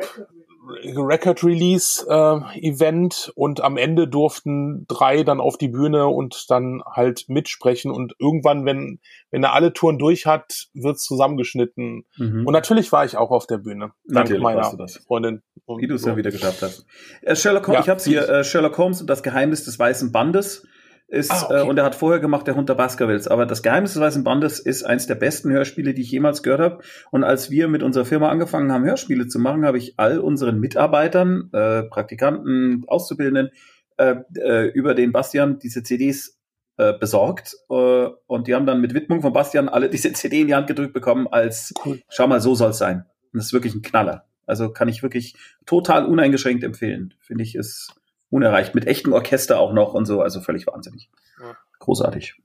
Record Release äh, Event und am Ende durften drei dann auf die Bühne und dann halt mitsprechen und irgendwann, wenn wenn er alle Touren durch hat, wird's zusammengeschnitten. Mhm. Und natürlich war ich auch auf der Bühne. Dank meiner Freundin. Wie du es so. ja wieder geschafft hast. Äh, Sherlock Holmes, ja, ich habe hier äh, Sherlock Holmes und das Geheimnis des weißen Bandes ist, ah, okay. äh, und er hat vorher gemacht der Hund der Baskervilles. Aber das Geheimnis des Weißen Bandes ist eins der besten Hörspiele, die ich jemals gehört habe. Und als wir mit unserer Firma angefangen haben, Hörspiele zu machen, habe ich all unseren Mitarbeitern, äh, Praktikanten, Auszubildenden äh, äh, über den Bastian diese CDs äh, besorgt. Äh, und die haben dann mit Widmung von Bastian alle diese CD in die Hand gedrückt bekommen, als cool. schau mal, so soll's sein. Und das ist wirklich ein Knaller. Also kann ich wirklich total uneingeschränkt empfehlen. Finde ich, ist unerreicht. Mit echtem Orchester auch noch und so, also völlig wahnsinnig. Großartig.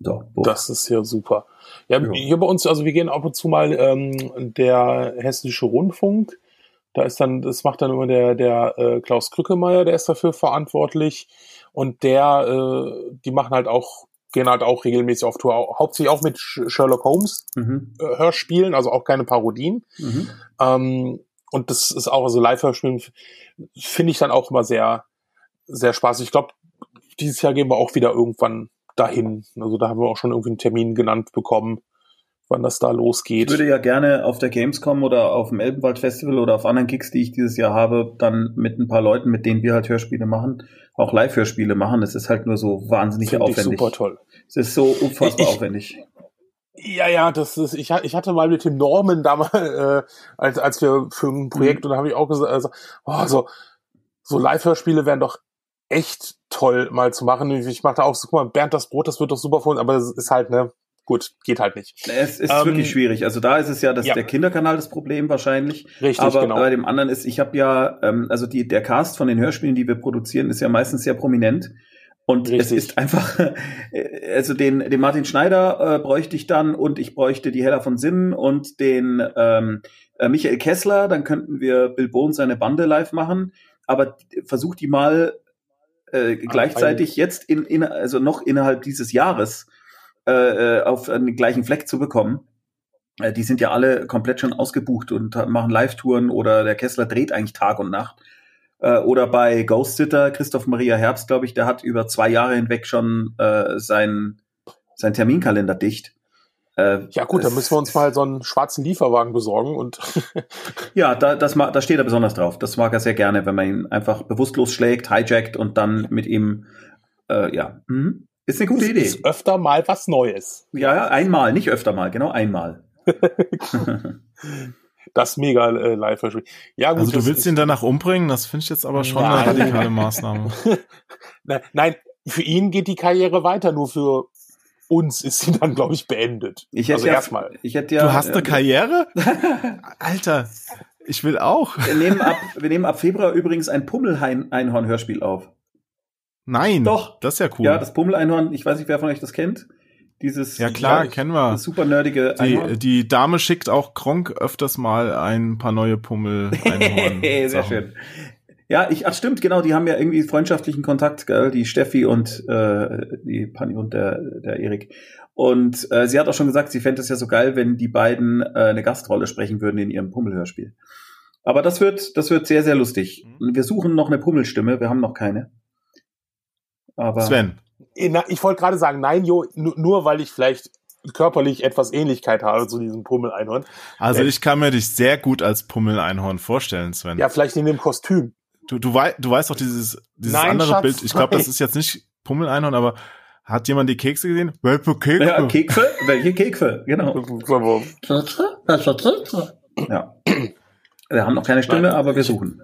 So, das ist ja super. Ja, ja, hier bei uns, also wir gehen ab und zu mal ähm, der Hessische Rundfunk. Da ist dann, das macht dann immer der, der äh, Klaus Krückemeier, der ist dafür verantwortlich. Und der, äh, die machen halt auch, gehen halt auch regelmäßig auf Tour, hauptsächlich auch mit Sherlock Holmes mhm. äh, Hörspielen, also auch keine Parodien. Mhm. Ähm, und das ist auch, also Live-Hörspielen finde ich dann auch immer sehr, sehr spaßig. Ich glaube, dieses Jahr gehen wir auch wieder irgendwann dahin. Also da haben wir auch schon irgendwie einen Termin genannt bekommen, wann das da losgeht. Ich würde ja gerne auf der Gamescom oder auf dem Elbenwald Festival oder auf anderen Gigs, die ich dieses Jahr habe, dann mit ein paar Leuten, mit denen wir halt Hörspiele machen, auch Live-Hörspiele machen. Das ist halt nur so wahnsinnig Find aufwendig. Ich super toll. Es ist so unfassbar ich, aufwendig. Ja, ja, das ist, ich, ich hatte mal mit dem Norman damals, äh, als, als wir für ein Projekt, mhm. und da habe ich auch gesagt, also, oh, so, so Live-Hörspiele wären doch echt toll mal zu machen. Ich mache da auch so, guck mal, Bernd das Brot, das wird doch super von, aber es ist halt, ne, gut, geht halt nicht. Es ist ähm, wirklich schwierig. Also da ist es ja, dass ja. der Kinderkanal das Problem wahrscheinlich. Richtig, aber genau. bei dem anderen ist, ich habe ja, ähm, also die, der Cast von den Hörspielen, die wir produzieren, ist ja meistens sehr prominent. Und Richtig. es ist einfach, äh, also den, den Martin Schneider äh, bräuchte ich dann und ich bräuchte die Hella von Sinnen und den ähm, äh, Michael Kessler, dann könnten wir Bill Bones seine Bande live machen. Aber versuch die mal äh, gleichzeitig jetzt in, in, also noch innerhalb dieses Jahres äh, äh, auf den gleichen Fleck zu bekommen. Äh, die sind ja alle komplett schon ausgebucht und machen Live-Touren oder der Kessler dreht eigentlich Tag und Nacht. Äh, oder bei Ghost Sitter, Christoph Maria Herbst, glaube ich, der hat über zwei Jahre hinweg schon äh, sein, sein Terminkalender dicht. Äh, ja gut, dann müssen wir uns mal so einen schwarzen Lieferwagen besorgen und ja, da, das, da steht er besonders drauf. Das mag er sehr gerne, wenn man ihn einfach bewusstlos schlägt, hijackt und dann mit ihm äh, ja. Mhm. Ist eine gute Idee. Ist öfter mal was Neues. Ja, ja, einmal, nicht öfter mal, genau einmal. das mega äh, live -Hörspiel. Ja, gut, also du willst ihn danach umbringen? Das finde ich jetzt aber schon Nein. eine radikale Maßnahme. Nein, für ihn geht die Karriere weiter, nur für uns ist sie dann, glaube ich, beendet. Ich hätte also ja, erstmal. Ich hätte ja, du hast eine äh, Karriere? Alter, ich will auch. Wir nehmen ab, wir nehmen ab Februar übrigens ein Pummel-Einhorn-Hörspiel auf. Nein. Doch. Das ist ja cool. Ja, das Pummel-Einhorn, ich weiß nicht, wer von euch das kennt. Dieses ja klar, ja, kennen wir. Super nerdige die, die Dame schickt auch Kronk öfters mal ein paar neue Pummel Einhorn. Sehr schön. Ja, ich, ach stimmt, genau, die haben ja irgendwie freundschaftlichen Kontakt, gell? die Steffi und äh, die Pani und der, der Erik. Und äh, sie hat auch schon gesagt, sie fände es ja so geil, wenn die beiden äh, eine Gastrolle sprechen würden in ihrem Pummelhörspiel. Aber das wird, das wird sehr, sehr lustig. Mhm. Wir suchen noch eine Pummelstimme, wir haben noch keine. Aber Sven. Ich wollte gerade sagen, nein, Jo, nur weil ich vielleicht körperlich etwas Ähnlichkeit habe zu diesem Pummel-Einhorn. Also ich kann mir dich sehr gut als Pummel-Einhorn vorstellen, Sven. Ja, vielleicht in dem Kostüm. Du, du, wei du weißt doch dieses, dieses nein, andere Schatz, Bild. Ich glaube, das ist jetzt nicht Pummel-Einhorn, aber hat jemand die Kekse gesehen? Welche Kekse? Ja, Kekse? Welche Kekse? Genau. Ja. Wir haben noch keine Stimme, aber wir suchen.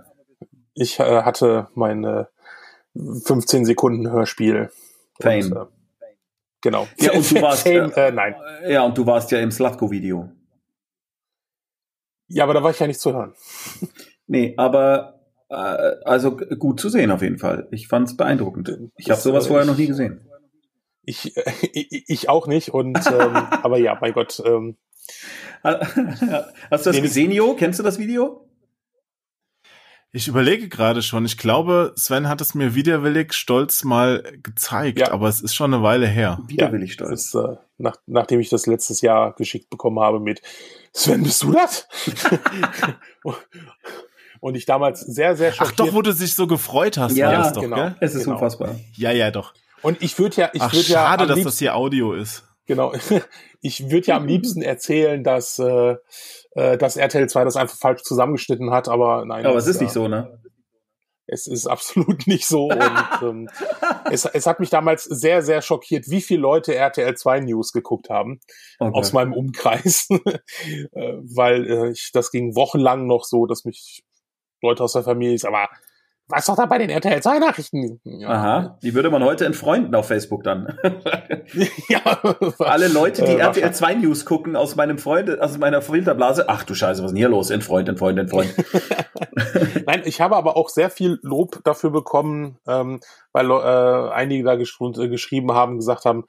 Ich äh, hatte meine 15 Sekunden Hörspiel. Fame. Und, äh, genau. Ja, und du warst, Fame, äh, nein. Ja, und du warst ja im Slatko-Video. Ja, aber da war ich ja nicht zu hören. Nee, aber äh, also gut zu sehen auf jeden Fall. Ich fand es beeindruckend. Ich habe sowas äh, vorher noch nie gesehen. Ich, ich, ich auch nicht und ähm, aber ja, mein Gott. Ähm, Hast du das gesehen, Jo? Kennst du das Video? Ich überlege gerade schon. Ich glaube, Sven hat es mir widerwillig stolz mal gezeigt, ja. aber es ist schon eine Weile her. Widerwillig ja, stolz. Ist, äh, nach, nachdem ich das letztes Jahr geschickt bekommen habe mit Sven, bist du das? Und ich damals sehr, sehr schockiert. Ach doch, wo du dich so gefreut hast. Ja, ja doch, genau. Gell? Es ist genau. unfassbar. Ja, ja, doch. Und ich würde ja, ich würde ja. Schade, dass das hier Audio ist. Genau. Ich würde ja am liebsten erzählen, dass äh, äh, dass RTL 2 das einfach falsch zusammengeschnitten hat, aber nein. Aber es ist nicht so, ne? Es ist absolut nicht so. Und ähm, es, es hat mich damals sehr, sehr schockiert, wie viele Leute RTL 2 News geguckt haben okay. aus meinem Umkreis. äh, weil äh, ich, das ging wochenlang noch so, dass mich Leute aus der Familie, aber was doch da bei den RTL 2 Nachrichten? Ja. Aha, die würde man heute entfreunden auf Facebook dann. ja, alle Leute, die äh, RTL 2 News gucken aus meinem Freund, aus meiner Filterblase. Ach du Scheiße, was ist denn hier los? Entfreund, entfreund, entfreund. Nein, ich habe aber auch sehr viel Lob dafür bekommen, ähm, weil äh, einige da gesch äh, geschrieben haben, gesagt haben,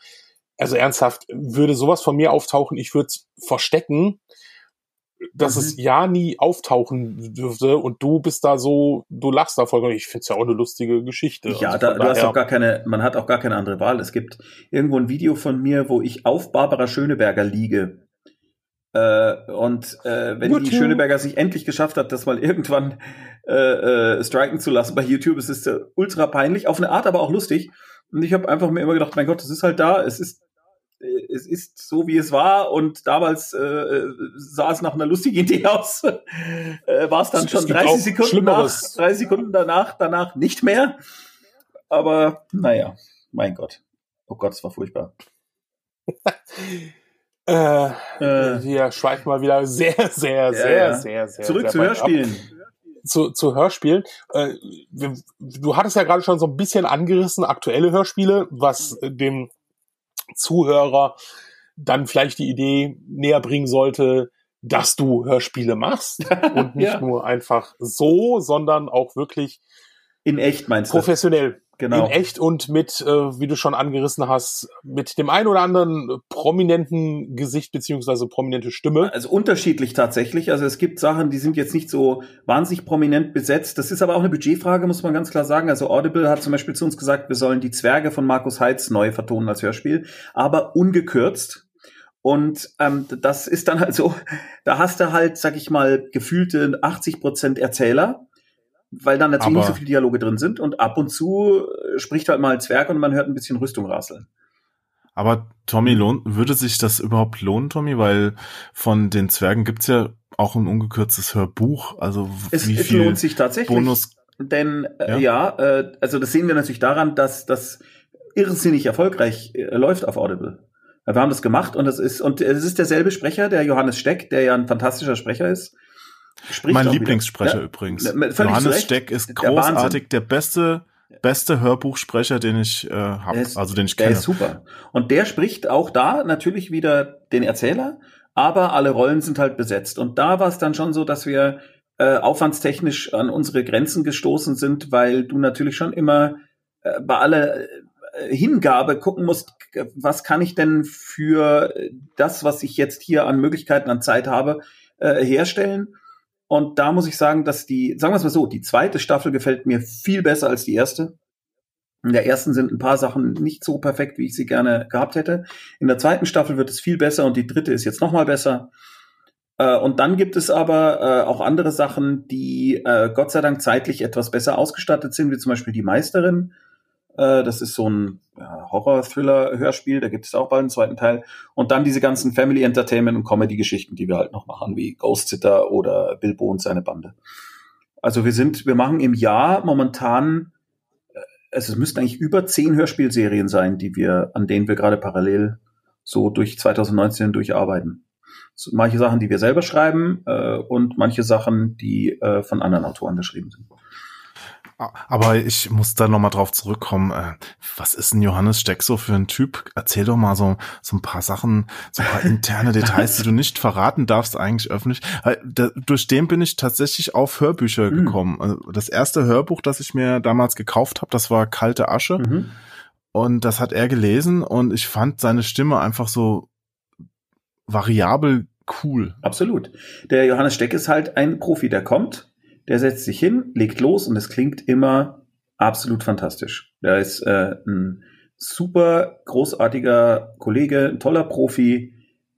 also ernsthaft, würde sowas von mir auftauchen, ich würde es verstecken dass mhm. es ja nie auftauchen dürfte und du bist da so, du lachst da voll. Ich finde es ja auch eine lustige Geschichte. Ja, also da, du hast auch gar keine, man hat auch gar keine andere Wahl. Es gibt irgendwo ein Video von mir, wo ich auf Barbara Schöneberger liege. Äh, und äh, wenn YouTube. die Schöneberger sich endlich geschafft hat, das mal irgendwann äh, äh, striken zu lassen bei YouTube, es ist äh, ultra peinlich, auf eine Art aber auch lustig. Und ich habe einfach mir immer gedacht, mein Gott, das ist halt da, es ist es ist so, wie es war und damals äh, sah es nach einer lustigen Idee aus. äh, war es dann es schon 30 Sekunden, nach, 30 Sekunden danach, danach nicht mehr. Aber naja, mein Gott. Oh Gott, es war furchtbar. äh, äh, wir schweifen mal wieder sehr, sehr, sehr, ja, ja. sehr, sehr, Zurück sehr zu Hörspielen. zu, zu Hörspielen. Äh, du hattest ja gerade schon so ein bisschen angerissen, aktuelle Hörspiele, was dem Zuhörer dann vielleicht die Idee näher bringen sollte, dass du Hörspiele machst und nicht ja. nur einfach so, sondern auch wirklich in echt meinst du? Professionell. Genau. In echt und mit, äh, wie du schon angerissen hast, mit dem ein oder anderen prominenten Gesicht beziehungsweise prominente Stimme. Also unterschiedlich tatsächlich. Also es gibt Sachen, die sind jetzt nicht so wahnsinnig prominent besetzt. Das ist aber auch eine Budgetfrage, muss man ganz klar sagen. Also Audible hat zum Beispiel zu uns gesagt, wir sollen die Zwerge von Markus Heitz neu vertonen als Hörspiel, aber ungekürzt. Und ähm, das ist dann halt so, da hast du halt, sag ich mal, gefühlte 80 Prozent Erzähler weil dann natürlich nicht so viele Dialoge drin sind und ab und zu äh, spricht halt mal ein Zwerg und man hört ein bisschen Rüstung rasseln. Aber Tommy, lohnt, würde sich das überhaupt lohnen, Tommy? Weil von den Zwergen gibt's ja auch ein ungekürztes Hörbuch. Also es, wie es viel lohnt sich tatsächlich. Bonus denn äh, ja, ja äh, also das sehen wir natürlich daran, dass das irrsinnig erfolgreich äh, läuft auf Audible. Wir haben das gemacht und es ist und es ist derselbe Sprecher, der Johannes Steck, der ja ein fantastischer Sprecher ist. Spricht mein Lieblingssprecher ja, übrigens. Johannes Steck ist großartig, der, der beste beste Hörbuchsprecher, den ich äh, habe, also den ich kenne. Der ist super. Und der spricht auch da natürlich wieder den Erzähler, aber alle Rollen sind halt besetzt. Und da war es dann schon so, dass wir äh, aufwandstechnisch an unsere Grenzen gestoßen sind, weil du natürlich schon immer äh, bei aller äh, Hingabe gucken musst, was kann ich denn für das, was ich jetzt hier an Möglichkeiten, an Zeit habe, äh, herstellen. Und da muss ich sagen, dass die, sagen wir es mal so, die zweite Staffel gefällt mir viel besser als die erste. In der ersten sind ein paar Sachen nicht so perfekt, wie ich sie gerne gehabt hätte. In der zweiten Staffel wird es viel besser und die dritte ist jetzt noch mal besser. Äh, und dann gibt es aber äh, auch andere Sachen, die äh, Gott sei Dank zeitlich etwas besser ausgestattet sind, wie zum Beispiel die Meisterin. Äh, das ist so ein Horror-Thriller-Hörspiel, da gibt es auch bald einen zweiten Teil. Und dann diese ganzen Family Entertainment und Comedy-Geschichten, die wir halt noch machen, wie Ghost Sitter oder Bilbo und seine Bande. Also wir sind, wir machen im Jahr momentan, äh, also es müssten eigentlich über zehn Hörspielserien sein, die wir, an denen wir gerade parallel so durch 2019 durcharbeiten. So, manche Sachen, die wir selber schreiben äh, und manche Sachen, die äh, von anderen Autoren geschrieben sind. Aber ich muss da nochmal drauf zurückkommen. Äh, was ist ein Johannes Steck so für ein Typ? Erzähl doch mal so, so ein paar Sachen, so ein paar interne Details, die du nicht verraten darfst eigentlich öffentlich. Durch den bin ich tatsächlich auf Hörbücher mhm. gekommen. Also das erste Hörbuch, das ich mir damals gekauft habe, das war Kalte Asche. Mhm. Und das hat er gelesen und ich fand seine Stimme einfach so variabel cool. Absolut. Der Johannes Steck ist halt ein Profi, der kommt, der setzt sich hin, legt los und es klingt immer absolut fantastisch. Der ist äh, ein super großartiger Kollege, ein toller Profi.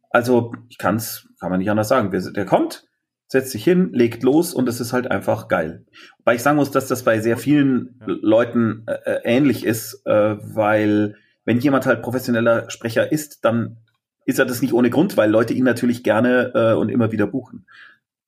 Also ich kann's, kann man nicht anders sagen. Der kommt, setzt sich hin, legt los und es ist halt einfach geil. Weil ich sagen muss, dass das bei sehr vielen ja. Leuten äh, äh, ähnlich ist, äh, weil wenn jemand halt professioneller Sprecher ist, dann ist er das nicht ohne Grund, weil Leute ihn natürlich gerne äh, und immer wieder buchen.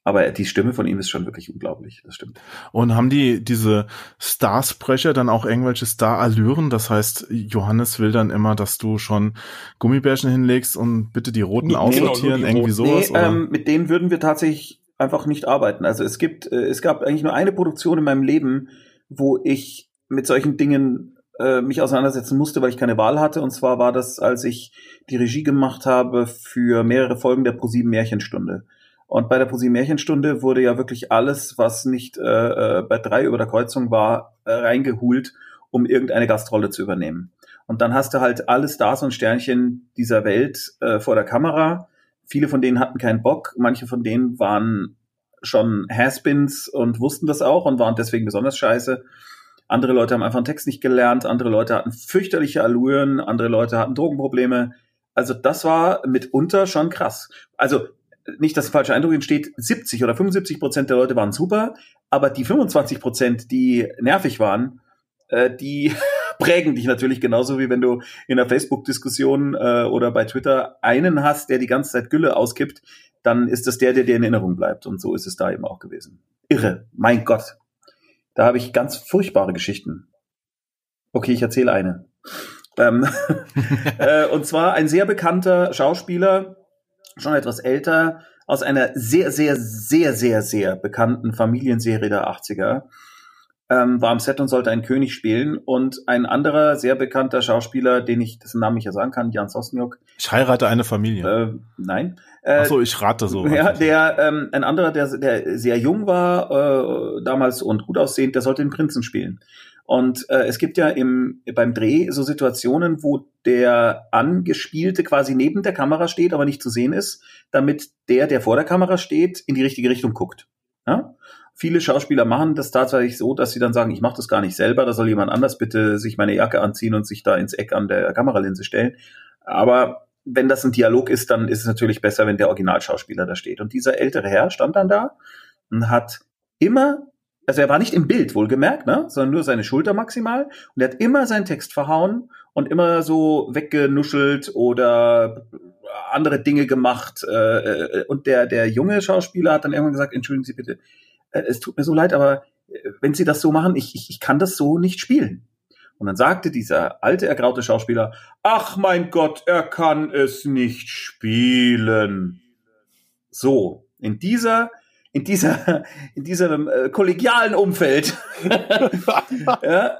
Aber die Stimme von ihm ist schon wirklich unglaublich, das stimmt. Und haben die diese Starsprecher dann auch irgendwelche Star-Allüren? Das heißt, Johannes will dann immer, dass du schon Gummibärchen hinlegst und bitte die roten nee, aussortieren, nee, irgendwie sowas? Nee, ähm, mit denen würden wir tatsächlich einfach nicht arbeiten. Also es gibt, äh, es gab eigentlich nur eine Produktion in meinem Leben, wo ich mit solchen Dingen äh, mich auseinandersetzen musste, weil ich keine Wahl hatte. Und zwar war das, als ich die Regie gemacht habe für mehrere Folgen der ProSieben Märchenstunde. Und bei der Posi Märchenstunde wurde ja wirklich alles, was nicht äh, äh, bei drei über der Kreuzung war, äh, reingehult, um irgendeine Gastrolle zu übernehmen. Und dann hast du halt alle Stars und Sternchen dieser Welt äh, vor der Kamera. Viele von denen hatten keinen Bock, manche von denen waren schon Haspins und wussten das auch und waren deswegen besonders scheiße. Andere Leute haben einfach einen Text nicht gelernt, andere Leute hatten fürchterliche Allüren, andere Leute hatten Drogenprobleme. Also das war mitunter schon krass. Also nicht, dass falscher Eindruck entsteht, 70 oder 75 Prozent der Leute waren super, aber die 25 Prozent, die nervig waren, äh, die prägen dich natürlich genauso wie wenn du in der Facebook-Diskussion äh, oder bei Twitter einen hast, der die ganze Zeit Gülle auskippt, dann ist das der, der dir in Erinnerung bleibt. Und so ist es da eben auch gewesen. Irre, mein Gott. Da habe ich ganz furchtbare Geschichten. Okay, ich erzähle eine. Ähm, äh, und zwar ein sehr bekannter Schauspieler, schon etwas älter, aus einer sehr, sehr, sehr, sehr, sehr bekannten Familienserie der 80er. Ähm, war am Set und sollte einen König spielen. Und ein anderer sehr bekannter Schauspieler, den ich, dessen Namen ich ja sagen kann, Jan Sosniok. Ich heirate eine Familie. Äh, nein. Äh, Ach so, ich rate so. Ja, der, ähm, ein anderer, der, der sehr jung war äh, damals und gut aussehend, der sollte den Prinzen spielen. Und äh, es gibt ja im, beim Dreh so Situationen, wo der Angespielte quasi neben der Kamera steht, aber nicht zu sehen ist, damit der, der vor der Kamera steht, in die richtige Richtung guckt. Ja? Viele Schauspieler machen das tatsächlich so, dass sie dann sagen, ich mache das gar nicht selber, da soll jemand anders bitte sich meine Jacke anziehen und sich da ins Eck an der Kameralinse stellen. Aber wenn das ein Dialog ist, dann ist es natürlich besser, wenn der Originalschauspieler da steht. Und dieser ältere Herr stand dann da und hat immer also er war nicht im Bild, wohlgemerkt, ne? sondern nur seine Schulter maximal. Und er hat immer seinen Text verhauen und immer so weggenuschelt oder andere Dinge gemacht. Äh, äh, und der, der junge Schauspieler hat dann irgendwann gesagt, entschuldigen Sie bitte, äh, es tut mir so leid, aber wenn Sie das so machen, ich, ich, ich kann das so nicht spielen. Und dann sagte dieser alte, ergraute Schauspieler, ach mein Gott, er kann es nicht spielen. So, in dieser in dieser, in diesem äh, kollegialen Umfeld. ja,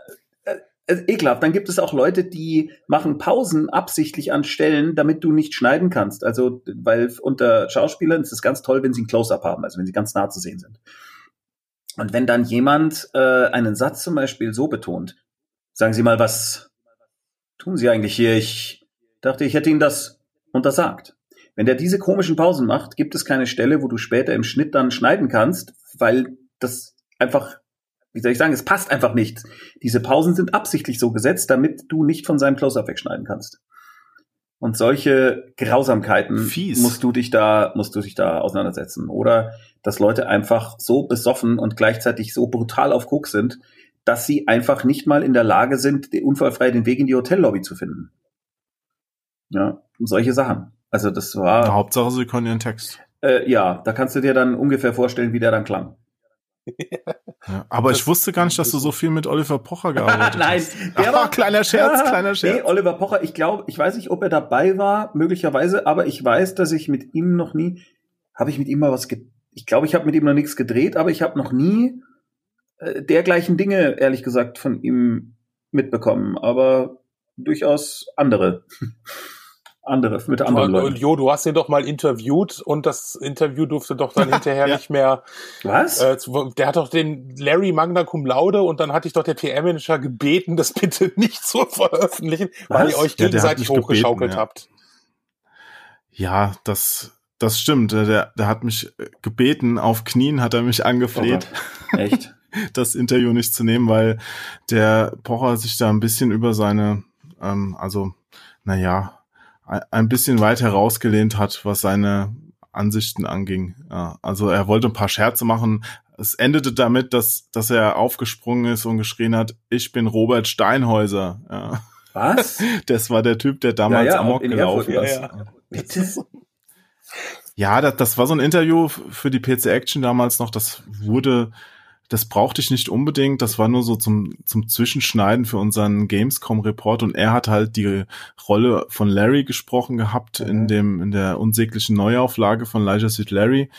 äh, ekelhaft. Dann gibt es auch Leute, die machen Pausen absichtlich an Stellen, damit du nicht schneiden kannst. Also, weil unter Schauspielern ist es ganz toll, wenn sie ein Close-up haben, also wenn sie ganz nah zu sehen sind. Und wenn dann jemand äh, einen Satz zum Beispiel so betont, sagen Sie mal, was tun Sie eigentlich hier? Ich dachte, ich hätte Ihnen das untersagt. Wenn der diese komischen Pausen macht, gibt es keine Stelle, wo du später im Schnitt dann schneiden kannst, weil das einfach, wie soll ich sagen, es passt einfach nicht. Diese Pausen sind absichtlich so gesetzt, damit du nicht von seinem Close-Up wegschneiden kannst. Und solche Grausamkeiten Fies. musst du dich da, musst du dich da auseinandersetzen. Oder dass Leute einfach so besoffen und gleichzeitig so brutal auf Koks sind, dass sie einfach nicht mal in der Lage sind, unfallfrei den Weg in die Hotellobby zu finden. Ja, und solche Sachen. Also das war. Na, Hauptsache, sie können ihren Text. Äh, ja, da kannst du dir dann ungefähr vorstellen, wie der dann klang. Ja, aber das, ich wusste gar nicht, dass du so viel mit Oliver Pocher gearbeitet Nein, hast. Nein, der war kleiner Scherz, kleiner Scherz. Nee, Oliver Pocher, ich glaube, ich weiß nicht, ob er dabei war, möglicherweise, aber ich weiß, dass ich mit ihm noch nie, habe ich mit ihm mal was, ich glaube, ich habe mit ihm noch nichts gedreht, aber ich habe noch nie äh, dergleichen Dinge, ehrlich gesagt, von ihm mitbekommen, aber durchaus andere andere, mit anderen Leuten. Jo, du hast ihn doch mal interviewt und das Interview durfte doch dann hinterher ja. nicht mehr. Was? Äh, der hat doch den Larry Magna Cum Laude und dann hatte ich doch der PR-Manager gebeten, das bitte nicht zu veröffentlichen, Was? weil ihr euch gegenseitig ja, hochgeschaukelt gebeten, ja. habt. Ja, das, das stimmt. Der, der hat mich gebeten, auf Knien hat er mich angefleht. Oh Echt? das Interview nicht zu nehmen, weil der Pocher sich da ein bisschen über seine, ähm, also, naja, ein bisschen weit herausgelehnt hat, was seine Ansichten anging. Ja, also er wollte ein paar Scherze machen. Es endete damit, dass, dass er aufgesprungen ist und geschrien hat, ich bin Robert Steinhäuser. Ja. Was? Das war der Typ, der damals ja, ja, Amok gelaufen ist. Ja, ja. Bitte? Ja, das, das war so ein Interview für die PC Action damals noch. Das wurde das brauchte ich nicht unbedingt. Das war nur so zum, zum Zwischenschneiden für unseren Gamescom-Report und er hat halt die Rolle von Larry gesprochen gehabt mhm. in dem, in der unsäglichen Neuauflage von Elijah Sid Larry.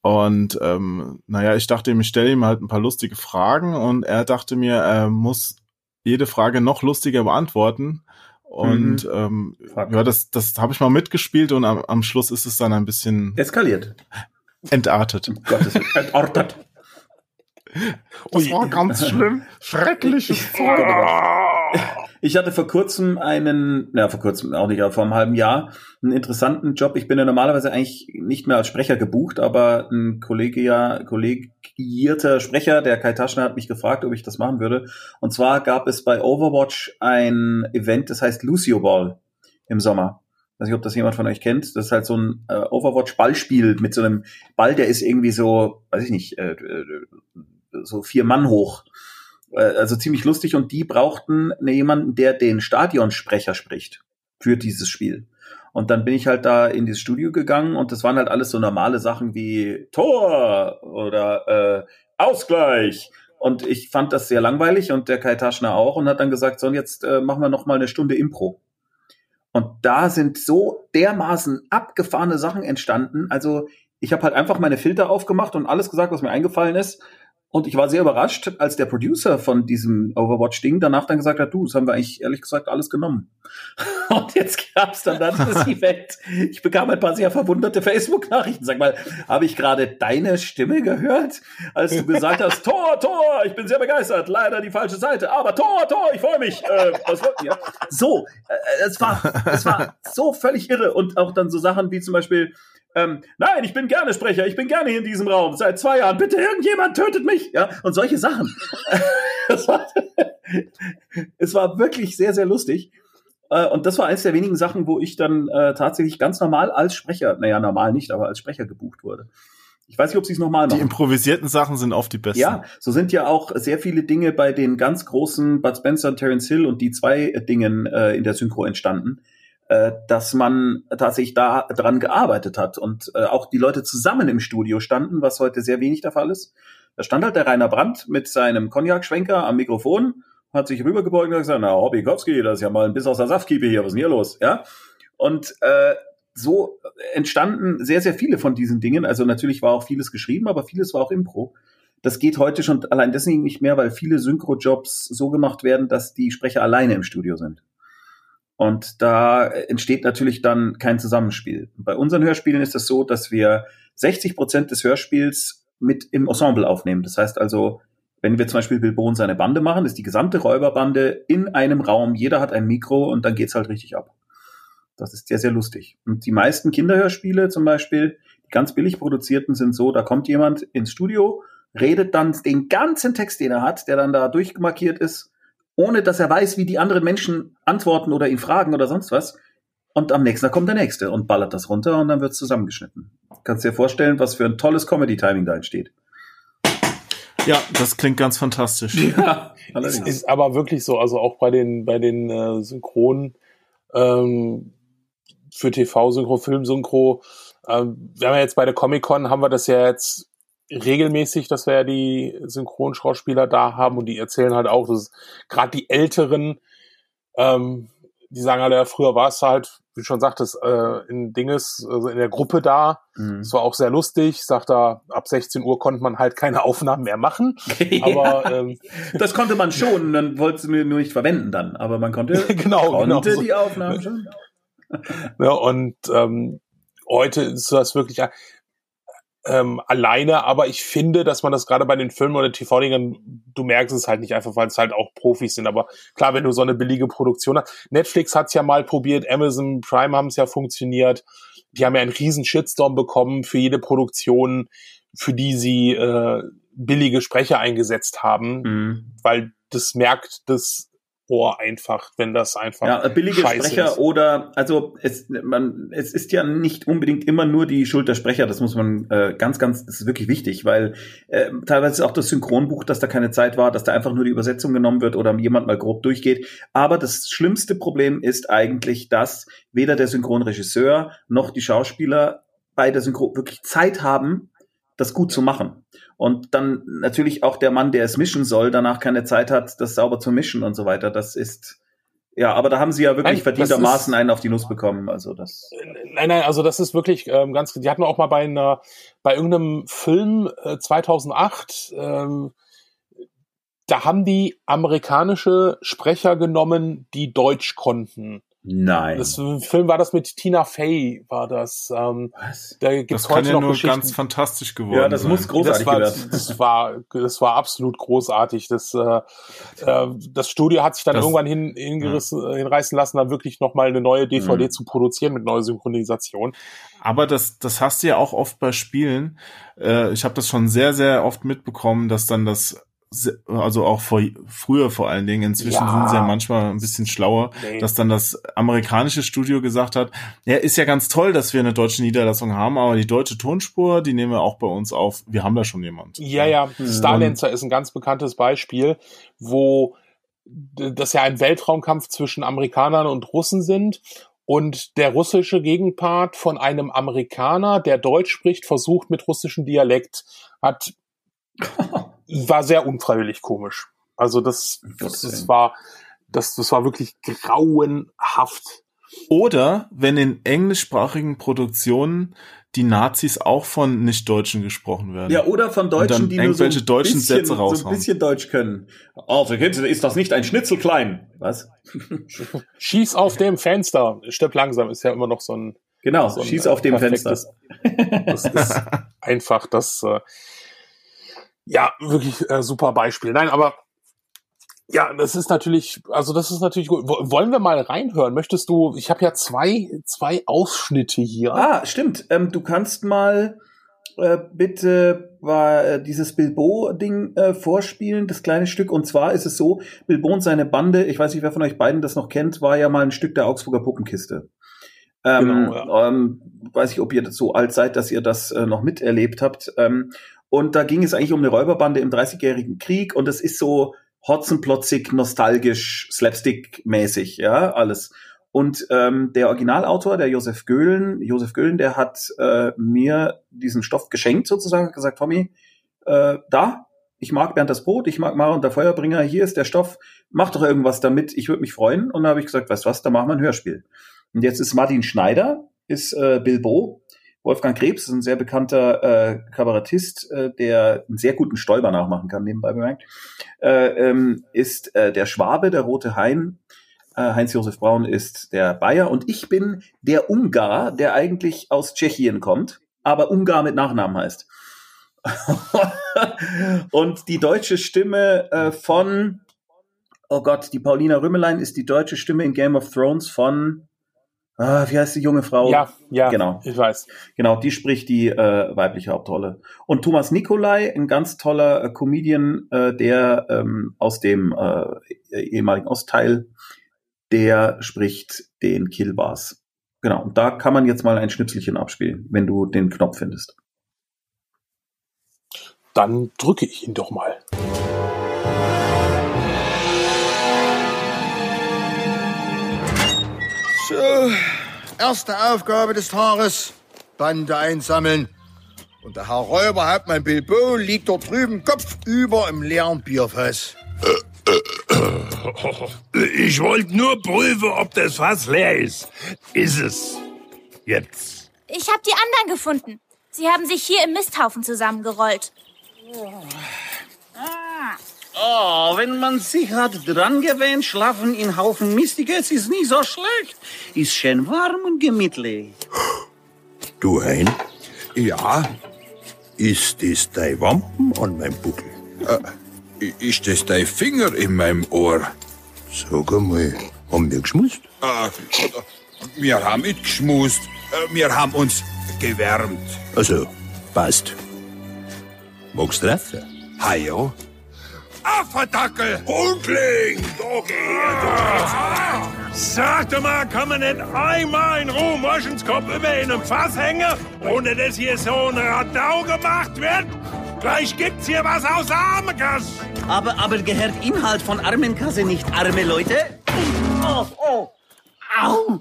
Und ähm, naja, ich dachte ihm, ich stelle ihm halt ein paar lustige Fragen und er dachte mir, er muss jede Frage noch lustiger beantworten. Und mhm. ähm, ja, das, das habe ich mal mitgespielt und am, am Schluss ist es dann ein bisschen eskaliert. Entartet. Um Gottes Entartet. Das war ganz schlimm. Schreckliches Zeug. Ich hatte vor kurzem einen, ja, vor kurzem auch nicht, aber vor einem halben Jahr, einen interessanten Job. Ich bin ja normalerweise eigentlich nicht mehr als Sprecher gebucht, aber ein Kollege ja, kollegierter Sprecher, der Kai Taschner, hat mich gefragt, ob ich das machen würde. Und zwar gab es bei Overwatch ein Event, das heißt Lucio Ball im Sommer. Ich weiß nicht, ob das jemand von euch kennt. Das ist halt so ein äh, Overwatch-Ballspiel mit so einem Ball, der ist irgendwie so, weiß ich nicht, äh, äh so vier Mann hoch. Äh, also ziemlich lustig und die brauchten jemanden, der den Stadionsprecher spricht für dieses Spiel. Und dann bin ich halt da in dieses Studio gegangen und das waren halt alles so normale Sachen wie Tor oder äh, Ausgleich. Und ich fand das sehr langweilig und der Kai Taschner auch und hat dann gesagt, so und jetzt äh, machen wir noch mal eine Stunde Impro. Und da sind so dermaßen abgefahrene Sachen entstanden. Also ich habe halt einfach meine Filter aufgemacht und alles gesagt, was mir eingefallen ist. Und ich war sehr überrascht, als der Producer von diesem Overwatch-Ding danach dann gesagt hat, du, das haben wir eigentlich ehrlich gesagt alles genommen. Und jetzt gab es dann, dann das Event. Ich bekam ein paar sehr verwunderte Facebook-Nachrichten. Sag mal, habe ich gerade deine Stimme gehört, als du gesagt hast, Tor, Tor, ich bin sehr begeistert, leider die falsche Seite, aber Tor, Tor, ich freue mich. Äh, was ja. So, äh, es war, es war so völlig irre. Und auch dann so Sachen wie zum Beispiel, ähm, nein, ich bin gerne Sprecher, ich bin gerne hier in diesem Raum, seit zwei Jahren, bitte irgendjemand tötet mich, ja, und solche Sachen. es, war, es war wirklich sehr, sehr lustig. Äh, und das war eines der wenigen Sachen, wo ich dann äh, tatsächlich ganz normal als Sprecher, naja, normal nicht, aber als Sprecher gebucht wurde. Ich weiß nicht, ob sie es nochmal machen. Die improvisierten Sachen sind oft die besten. Ja, so sind ja auch sehr viele Dinge bei den ganz großen Bud Spencer und Terence Hill und die zwei Dingen äh, in der Synchro entstanden dass man tatsächlich da dran gearbeitet hat und äh, auch die Leute zusammen im Studio standen, was heute sehr wenig der Fall ist. Da stand halt der Rainer Brandt mit seinem Cognac-Schwenker am Mikrofon, hat sich rübergebeugt und gesagt, na, Hobbykowski, das ist ja mal ein Biss aus der Saftkiepe hier, was ist denn hier los? Ja. Und äh, so entstanden sehr, sehr viele von diesen Dingen. Also natürlich war auch vieles geschrieben, aber vieles war auch Impro. Das geht heute schon allein deswegen nicht mehr, weil viele Synchro-Jobs so gemacht werden, dass die Sprecher alleine im Studio sind. Und da entsteht natürlich dann kein Zusammenspiel. Bei unseren Hörspielen ist es so, dass wir 60 Prozent des Hörspiels mit im Ensemble aufnehmen. Das heißt also, wenn wir zum Beispiel Bilbo und seine Bande machen, ist die gesamte Räuberbande in einem Raum, jeder hat ein Mikro und dann geht's halt richtig ab. Das ist sehr, sehr lustig. Und die meisten Kinderhörspiele zum Beispiel, die ganz billig produzierten, sind so, da kommt jemand ins Studio, redet dann den ganzen Text, den er hat, der dann da durchmarkiert ist, ohne dass er weiß, wie die anderen Menschen antworten oder ihn fragen oder sonst was. Und am nächsten Tag kommt der nächste und ballert das runter und dann wird es zusammengeschnitten. Kannst dir vorstellen, was für ein tolles Comedy-Timing da entsteht. Ja, das klingt ganz fantastisch. Ja, es ist aber wirklich so, also auch bei den, bei den äh, Synchronen ähm, für TV-Synchro, Film-Synchro. Ähm, wir haben ja jetzt bei der Comic-Con, haben wir das ja jetzt regelmäßig, dass wir ja die Synchronschauspieler da haben und die erzählen halt auch, dass gerade die Älteren, ähm, die sagen halt, ja, früher war es halt, wie du schon sagtest, äh, in Dinges, also in der Gruppe da. Mhm. Es war auch sehr lustig. Sagt er, ab 16 Uhr konnte man halt keine Aufnahmen mehr machen. Aber ähm, das konnte man schon, dann wollte mir nur nicht verwenden dann. Aber man konnte, genau, konnte genau. die Aufnahmen schon. ja, und ähm, heute ist das wirklich, ähm, alleine, aber ich finde, dass man das gerade bei den Filmen oder TV-Dingern, du merkst es halt nicht einfach, weil es halt auch Profis sind. Aber klar, wenn du so eine billige Produktion hast. Netflix hat's ja mal probiert, Amazon Prime haben es ja funktioniert. Die haben ja einen riesen Shitstorm bekommen für jede Produktion, für die sie äh, billige Sprecher eingesetzt haben, mhm. weil das merkt das Ohr einfach, wenn das einfach ja, billige Sprecher ist. oder also es man es ist ja nicht unbedingt immer nur die Schuld der Sprecher, das muss man äh, ganz ganz das ist wirklich wichtig, weil äh, teilweise auch das Synchronbuch, dass da keine Zeit war, dass da einfach nur die Übersetzung genommen wird oder jemand mal grob durchgeht, aber das schlimmste Problem ist eigentlich, dass weder der Synchronregisseur noch die Schauspieler bei der Synchro wirklich Zeit haben, das gut zu machen und dann natürlich auch der Mann, der es mischen soll, danach keine Zeit hat, das sauber zu mischen und so weiter. Das ist ja, aber da haben sie ja wirklich nein, verdientermaßen einen auf die Nuss bekommen. Also das. Nein, nein, also das ist wirklich ähm, ganz. Die hatten auch mal bei einer, bei irgendeinem Film äh, 2008. Ähm, da haben die amerikanische Sprecher genommen, die Deutsch konnten. Nein. Das Film war das mit Tina Fey, war das. Ähm, Was? Da gibt's das heute kann ja noch nur ganz fantastisch geworden Ja, das sein. muss großartig das war, das war, das war absolut großartig. Das, äh, äh, das Studio hat sich dann das, irgendwann hin, hingerissen, ja. hinreißen lassen, dann wirklich nochmal eine neue DVD mhm. zu produzieren mit neuer Synchronisation. Aber das, das hast du ja auch oft bei Spielen. Äh, ich habe das schon sehr, sehr oft mitbekommen, dass dann das also auch vor, früher vor allen Dingen, inzwischen ja. sind sie ja manchmal ein bisschen schlauer, nee. dass dann das amerikanische Studio gesagt hat, ja, ist ja ganz toll, dass wir eine deutsche Niederlassung haben, aber die deutsche Tonspur, die nehmen wir auch bei uns auf. Wir haben da schon jemand. Ja, ja, mhm. Starlancer ist ein ganz bekanntes Beispiel, wo das ja ein Weltraumkampf zwischen Amerikanern und Russen sind und der russische Gegenpart von einem Amerikaner, der Deutsch spricht, versucht mit russischem Dialekt, hat war sehr unfreiwillig komisch. Also das, das, das war, das, das war wirklich grauenhaft. Oder wenn in englischsprachigen Produktionen die Nazis auch von Nicht-Deutschen gesprochen werden. Ja, oder von Deutschen, die nur so ein, deutschen bisschen, Sätze raushauen. so ein bisschen Deutsch können. Also, ist das nicht ein Schnitzelklein? Was? Schieß auf dem Fenster. Stirb langsam ist ja immer noch so ein. Genau, so ein, schieß auf dem Fenster. Das ist einfach das, äh, ja, wirklich äh, super Beispiel. Nein, aber ja, das ist natürlich, also das ist natürlich gut. Wollen wir mal reinhören? Möchtest du, ich habe ja zwei, zwei Ausschnitte hier. Ah, stimmt. Ähm, du kannst mal äh, bitte äh, dieses Bilbo-Ding äh, vorspielen, das kleine Stück. Und zwar ist es so, Bilbo und seine Bande, ich weiß nicht, wer von euch beiden das noch kennt, war ja mal ein Stück der Augsburger Puppenkiste. Ähm, genau, ja. ähm, weiß ich, ob ihr so alt seid, dass ihr das äh, noch miterlebt habt. Ähm, und da ging es eigentlich um eine Räuberbande im Dreißigjährigen Krieg und es ist so hotzenplotzig, nostalgisch, slapstick-mäßig, ja, alles. Und ähm, der Originalautor, der Josef Göhlen, Josef Göhlen, der hat äh, mir diesen Stoff geschenkt sozusagen, gesagt, Tommy, äh, da, ich mag Bernd das Brot, ich mag Mara und der Feuerbringer, hier ist der Stoff, mach doch irgendwas damit, ich würde mich freuen. Und dann habe ich gesagt, weißt du was, da machen wir ein Hörspiel. Und jetzt ist Martin Schneider, ist äh, Bilbo, Wolfgang Krebs ist ein sehr bekannter äh, Kabarettist, äh, der einen sehr guten Stäuber nachmachen kann, nebenbei bemerkt, äh, ähm, ist äh, der Schwabe, der Rote Hein. Äh, Heinz-Josef Braun ist der Bayer und ich bin der Ungar, der eigentlich aus Tschechien kommt, aber Ungar mit Nachnamen heißt. und die deutsche Stimme äh, von, oh Gott, die Paulina Rümmelein ist die deutsche Stimme in Game of Thrones von Ah, wie heißt die junge Frau? Ja, ja, genau. Ich weiß. Genau, die spricht die äh, weibliche Hauptrolle. Und Thomas Nikolai, ein ganz toller äh, Comedian, äh, der ähm, aus dem äh, ehemaligen Ostteil, der spricht den Killbars. Genau, und da kann man jetzt mal ein Schnipselchen abspielen, wenn du den Knopf findest. Dann drücke ich ihn doch mal. Erste Aufgabe des Tages. Bande einsammeln. Und der Herr Räuberhauptmann Bilbo liegt dort drüben kopfüber im leeren Bierfass. Ich wollte nur prüfen, ob das Fass leer ist. Ist es. Jetzt. Ich habe die anderen gefunden. Sie haben sich hier im Misthaufen zusammengerollt. Oh, wenn man sich hat dran gewöhnt, schlafen in Haufen Mistiges ist nicht so schlecht. Ist schön warm und gemütlich. Du Hein? Ja. Ist das dein Wampen an meinem Buckel? Äh, ist das dein Finger in meinem Ohr? Sag einmal, haben wir geschmust? Äh, wir haben nicht geschmust. Äh, wir haben uns gewärmt. Also, passt. Magst du treffen? Ha, ja. Afferdackel! Hundling! Sagte mal, kann man nicht einmal in Ruhe Moschenskopf über in einem Fass hängen, ohne dass hier so ein Radau gemacht wird? Gleich gibt's hier was aus Armenkasse. Aber, aber gehört Inhalt von Armenkasse nicht arme Leute? Oh, oh, au!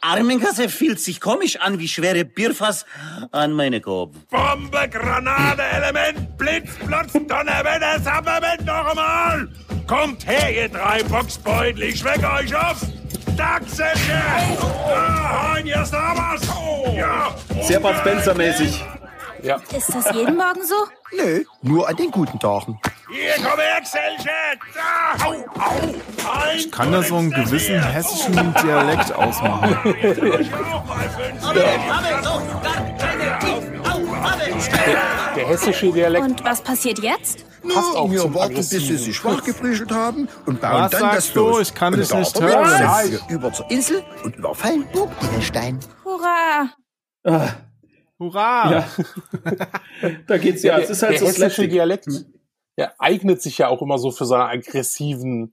Armenkasse fühlt sich komisch an wie schwere Bierfass an meine Kopf. Bombe, Granate, Element, Blitz, Blitz, Donnerwetter, Sapperment noch einmal! Kommt her, ihr drei Boxbeutel, ich schweck euch auf! Dachselsche! Ah, hein, hier ist da was! Ja! Sehr Bud Spencer-mäßig. Ja. Ist das jeden Morgen so? Nö, nur an den guten Tagen. Hier, komm her, Xelche! Da! Au, au! Ein Ich kann da so einen gewissen hessischen Dialekt ausmachen. Der hessische Dialekt Und was passiert jetzt? passt auch wir warten, bis sie sich wachgeprügelt haben und bauen Was dann sagst das du? los. Ich kann und dich nicht hören. über zur Insel und überfallen Burg. Hurra! Ah, Hurra! ja. da geht's ja. der, es ist halt der so hessische. Dialekt der eignet sich ja auch immer so für seinen aggressiven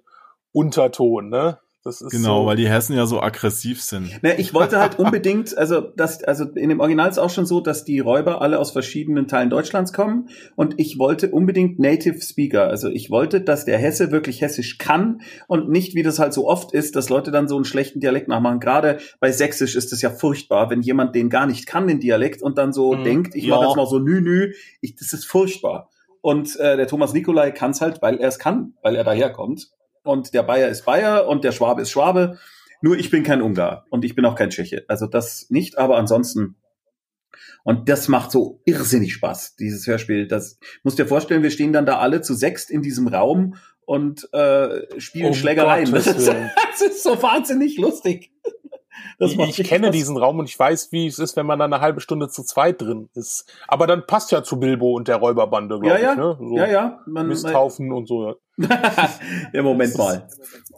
Unterton, ne? Das ist Genau, so, weil die Hessen ja so aggressiv sind. Ne, ich wollte halt unbedingt, also das, also in dem Original ist auch schon so, dass die Räuber alle aus verschiedenen Teilen Deutschlands kommen und ich wollte unbedingt Native Speaker. Also ich wollte, dass der Hesse wirklich Hessisch kann und nicht, wie das halt so oft ist, dass Leute dann so einen schlechten Dialekt nachmachen. Gerade bei Sächsisch ist es ja furchtbar, wenn jemand den gar nicht kann, den Dialekt, und dann so Mhm. denkt, ich Ja. mache jetzt mal so nü nü. Ich, das ist furchtbar. Und äh, der Thomas Nikolai kann es halt, weil er es kann, weil er daherkommt. Und der Bayer ist Bayer und der Schwabe ist Schwabe. Nur ich bin kein Ungar und ich bin auch kein Tscheche. Also das nicht, aber ansonsten. Und das macht so irrsinnig Spaß, dieses Hörspiel. Das musst dir vorstellen, wir stehen dann da alle zu sechst in diesem Raum und äh, spielen oh Schlägereien. Das ist, das ist so wahnsinnig lustig. Ich, ich kenne Spaß. diesen Raum und ich weiß, wie es ist, wenn man dann eine halbe Stunde zu zweit drin ist. Aber dann passt ja zu Bilbo und der Räuberbande, glaube ja, ja. ich. Ne? So ja, ja. Man, Misthaufen man, und so. ja, Moment mal.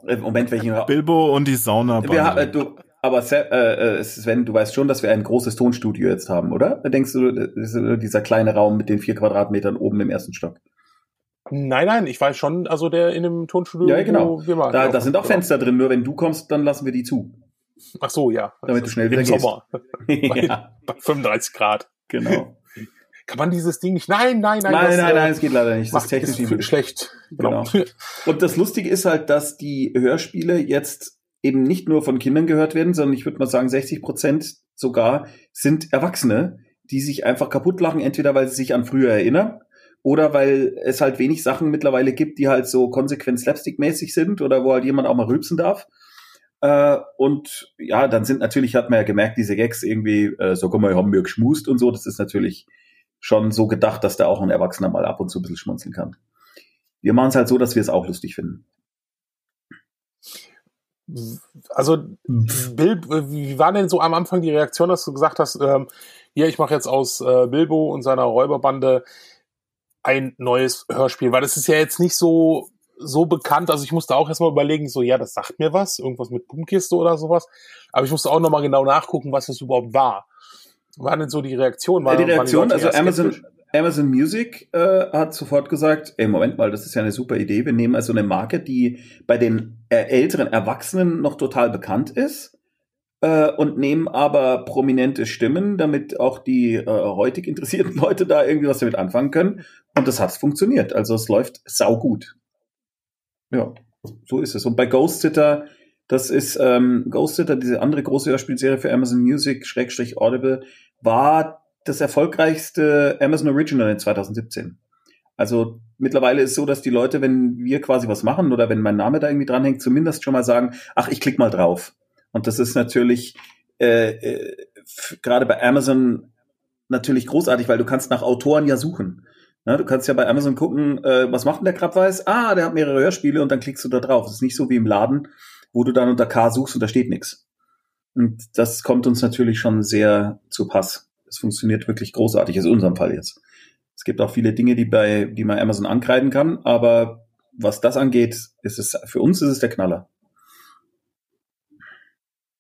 Im Moment welchen Raum? Bilbo und die Sauna. Wir, äh, du, aber äh, äh, Sven, du weißt schon, dass wir ein großes Tonstudio jetzt haben, oder? Denkst du, dieser kleine Raum mit den vier Quadratmetern oben im ersten Stock? Nein, nein, ich weiß schon, also der in dem Tonstudio. Ja, genau. wir waren, da, da sind auch genau. Fenster drin, nur wenn du kommst, dann lassen wir die zu. Ach so, ja. Damit du schnell wieder gehst. Sommer. ja. bei 35 Grad. Genau. Kann man dieses Ding nicht? Nein, nein, nein. Nein, das, nein, nein, es geht leider nicht. Das ist technisch ist schlecht. Genau. Und das Lustige ist halt, dass die Hörspiele jetzt eben nicht nur von Kindern gehört werden, sondern ich würde mal sagen, 60 Prozent sogar sind Erwachsene, die sich einfach kaputt lachen, entweder weil sie sich an früher erinnern oder weil es halt wenig Sachen mittlerweile gibt, die halt so konsequent slapstick-mäßig sind oder wo halt jemand auch mal rülpsen darf. Äh, und ja, dann sind natürlich, hat man ja gemerkt, diese Gags irgendwie, äh, so guck mal, haben wir geschmust und so, das ist natürlich schon so gedacht, dass da auch ein Erwachsener mal ab und zu ein bisschen schmunzeln kann. Wir machen es halt so, dass wir es auch lustig finden. Also, Bill, wie war denn so am Anfang die Reaktion, dass du gesagt hast, ähm, hier, ich mache jetzt aus äh, Bilbo und seiner Räuberbande ein neues Hörspiel, weil das ist ja jetzt nicht so so bekannt, also ich musste auch erstmal überlegen, so, ja, das sagt mir was, irgendwas mit Pumpkiste oder sowas, aber ich musste auch nochmal genau nachgucken, was das überhaupt war. War denn so die Reaktion? War, die Reaktion, die also Amazon, Amazon Music äh, hat sofort gesagt, ey, Moment mal, das ist ja eine super Idee. Wir nehmen also eine Marke, die bei den äh, älteren Erwachsenen noch total bekannt ist äh, und nehmen aber prominente Stimmen, damit auch die äh, heutig interessierten Leute da irgendwie was damit anfangen können. Und das hat funktioniert. Also es läuft saugut. Ja, so ist es. Und bei Ghost Sitter, das ist ähm, Ghost Sitter, diese andere große Hörspielserie für Amazon Music, Schrägstrich Audible, war das erfolgreichste Amazon Original in 2017. Also mittlerweile ist es so, dass die Leute, wenn wir quasi was machen oder wenn mein Name da irgendwie dranhängt, zumindest schon mal sagen, ach, ich klicke mal drauf. Und das ist natürlich äh, äh, gerade bei Amazon natürlich großartig, weil du kannst nach Autoren ja suchen. Ja, du kannst ja bei Amazon gucken, äh, was macht denn der Krabbeis? Ah, der hat mehrere Hörspiele und dann klickst du da drauf. Das ist nicht so wie im Laden, wo du dann unter K suchst und da steht nichts. Und das kommt uns natürlich schon sehr zu Pass. Es funktioniert wirklich großartig, ist in unserem Fall jetzt. Es gibt auch viele Dinge, die bei, die man Amazon ankreiden kann, aber was das angeht, ist es, für uns ist es der Knaller.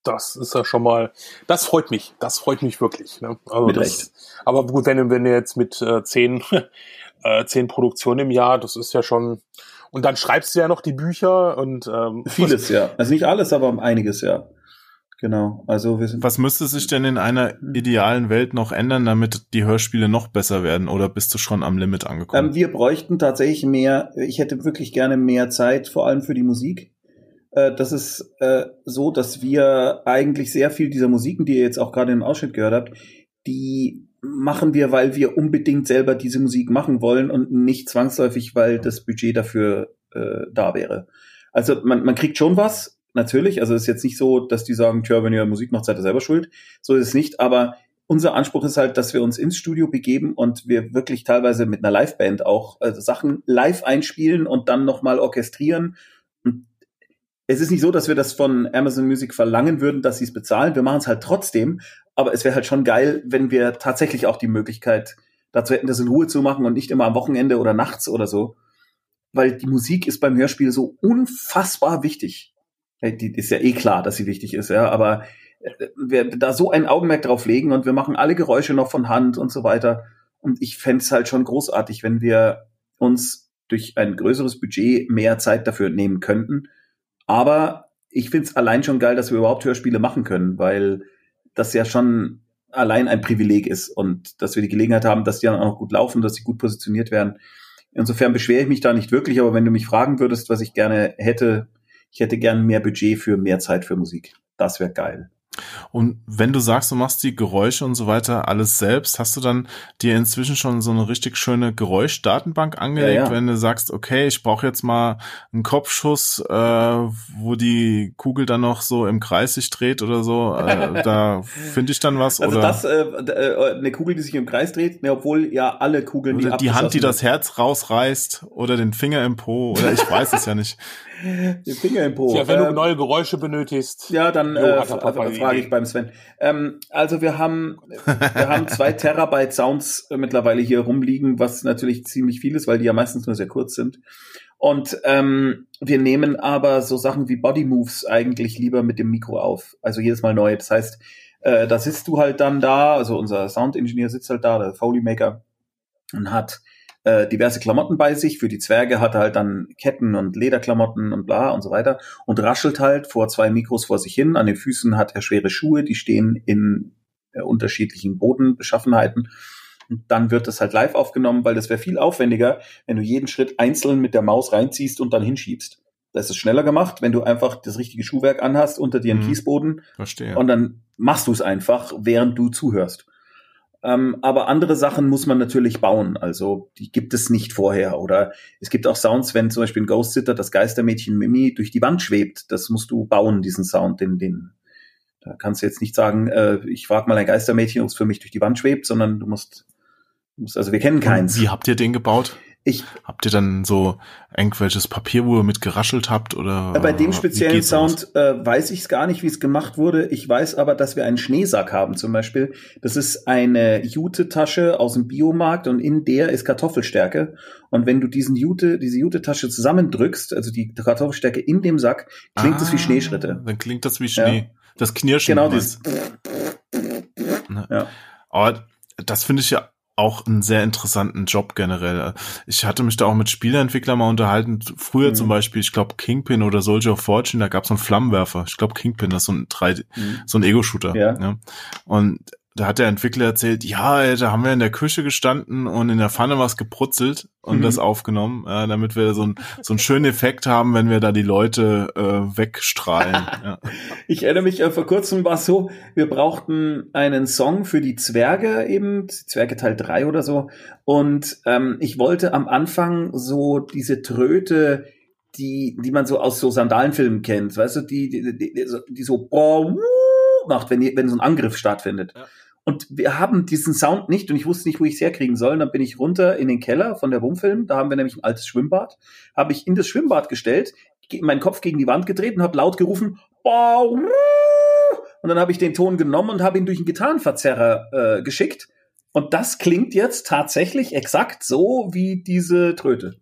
Das ist ja schon mal, das freut mich, das freut mich wirklich. Ne? Also mit das, Recht. Aber gut, wenn, wenn du jetzt mit äh, zehn, äh, zehn Produktionen im Jahr, das ist ja schon, und dann schreibst du ja noch die Bücher und ähm, vieles ja. Also nicht alles, aber einiges ja. Genau. Also wir sind Was müsste sich denn in einer idealen Welt noch ändern, damit die Hörspiele noch besser werden? Oder bist du schon am Limit angekommen? Ähm, wir bräuchten tatsächlich mehr. Ich hätte wirklich gerne mehr Zeit, vor allem für die Musik. Äh, das ist äh, so, dass wir eigentlich sehr viel dieser Musiken, die ihr jetzt auch gerade im Ausschnitt gehört habt, die machen wir, weil wir unbedingt selber diese Musik machen wollen und nicht zwangsläufig, weil das Budget dafür äh, da wäre. Also man, man kriegt schon was, natürlich. Also es ist jetzt nicht so, dass die sagen, tja, wenn ihr Musik macht, seid ihr selber schuld. So ist es nicht. Aber unser Anspruch ist halt, dass wir uns ins Studio begeben und wir wirklich teilweise mit einer Liveband auch also Sachen live einspielen und dann nochmal orchestrieren. Es ist nicht so, dass wir das von Amazon Music verlangen würden, dass sie es bezahlen. Wir machen es halt trotzdem. Aber es wäre halt schon geil, wenn wir tatsächlich auch die Möglichkeit dazu hätten, das in Ruhe zu machen und nicht immer am Wochenende oder nachts oder so. Weil die Musik ist beim Hörspiel so unfassbar wichtig. Die ist ja eh klar, dass sie wichtig ist, ja, aber äh, wir da so ein Augenmerk drauf legen und wir machen alle Geräusche noch von Hand und so weiter. Und ich fände es halt schon großartig, wenn wir uns durch ein größeres Budget mehr Zeit dafür nehmen könnten aber ich finde es allein schon geil, dass wir überhaupt Hörspiele machen können, weil das ja schon allein ein Privileg ist und dass wir die Gelegenheit haben, dass die dann auch gut laufen, dass sie gut positioniert werden. Insofern beschwere ich mich da nicht wirklich, aber wenn du mich fragen würdest, was ich gerne hätte, ich hätte gern mehr Budget für mehr Zeit für Musik. Das wäre geil. Und wenn du sagst, du machst die Geräusche und so weiter alles selbst, hast du dann dir inzwischen schon so eine richtig schöne Geräuschdatenbank angelegt, ja, ja. wenn du sagst, okay, ich brauche jetzt mal einen Kopfschuss, äh, wo die Kugel dann noch so im Kreis sich dreht oder so, äh, da finde ich dann was. Also oder? das, äh, äh, eine Kugel, die sich im Kreis dreht, ne, obwohl ja alle Kugeln, oder die, die Hand, die das Herz rausreißt oder den Finger im Po oder ich weiß es ja nicht. Den Finger im Po. Ja, wenn ähm, du neue Geräusche benötigst. Ja, dann jo, äh, frage ich beim Sven. Ähm, also wir haben, wir haben zwei Terabyte Sounds äh, mittlerweile hier rumliegen, was natürlich ziemlich viel ist, weil die ja meistens nur sehr kurz sind. Und ähm, wir nehmen aber so Sachen wie Body Moves eigentlich lieber mit dem Mikro auf. Also jedes Mal neu. Das heißt, äh, da sitzt du halt dann da, also unser Sound-Ingenieur sitzt halt da, der Foley Maker, und hat äh, diverse Klamotten bei sich. Für die Zwerge hat er halt dann Ketten und Lederklamotten und bla und so weiter und raschelt halt vor zwei Mikros vor sich hin. An den Füßen hat er schwere Schuhe, die stehen in äh, unterschiedlichen Bodenbeschaffenheiten. Und dann wird das halt live aufgenommen, weil das wäre viel aufwendiger, wenn du jeden Schritt einzeln mit der Maus reinziehst und dann hinschiebst. Das ist schneller gemacht, wenn du einfach das richtige Schuhwerk anhast, unter dir einen mhm. Kiesboden. Verstehe. Und dann machst du es einfach, während du zuhörst. Ähm, aber andere Sachen muss man natürlich bauen. Also die gibt es nicht vorher. Oder es gibt auch Sounds, wenn zum Beispiel ein Ghost Sitter, das Geistermädchen Mimi durch die Wand schwebt. Das musst du bauen, diesen Sound. Den, den, da kannst du jetzt nicht sagen, äh, ich frage mal ein Geistermädchen, ob es für mich durch die Wand schwebt, sondern du musst, du musst also wir kennen keins. Wie habt ihr den gebaut? Ich, habt ihr dann so irgendwelches Papier, wo ihr mit geraschelt habt oder? Bei dem speziellen Sound äh, weiß ich es gar nicht, wie es gemacht wurde. Ich weiß aber, dass wir einen Schneesack haben zum Beispiel. Das ist eine Jute-Tasche aus dem Biomarkt und in der ist Kartoffelstärke. Und wenn du diesen Jute, diese Jute-Tasche zusammendrückst, also die Kartoffelstärke in dem Sack, klingt es ah, wie Schneeschritte. Dann klingt das wie Schnee. Ja. Das Knirschen. Genau, das. Ja. Aber das finde ich ja auch einen sehr interessanten Job generell. Ich hatte mich da auch mit Spieleentwicklern mal unterhalten. Früher mhm. zum Beispiel, ich glaube Kingpin oder Soldier of Fortune, da gab es so einen Flammenwerfer. Ich glaube Kingpin, das ist so ein 3 mhm. so ein Ego-Shooter. Ja. ja. Und da hat der Entwickler erzählt, ja, da haben wir in der Küche gestanden und in der Pfanne was gebrutzelt und mhm. das aufgenommen, äh, damit wir so, ein, so einen schönen Effekt haben, wenn wir da die Leute äh, wegstrahlen. ja. Ich erinnere mich, äh, vor kurzem war es so, wir brauchten einen Song für die Zwerge eben, Zwerge Teil 3 oder so. Und ähm, ich wollte am Anfang so diese Tröte, die, die man so aus so Sandalenfilmen kennt, weißt du, die, die, die, die so, die so boah, macht, wenn, wenn so ein Angriff stattfindet. Ja. Und wir haben diesen Sound nicht und ich wusste nicht, wo ich es herkriegen soll. Und dann bin ich runter in den Keller von der Wumfilm. Da haben wir nämlich ein altes Schwimmbad. Habe ich in das Schwimmbad gestellt, meinen Kopf gegen die Wand gedreht und habe laut gerufen, Boah! und dann habe ich den Ton genommen und habe ihn durch einen Gitarrenverzerrer äh, geschickt. Und das klingt jetzt tatsächlich exakt so wie diese Tröte.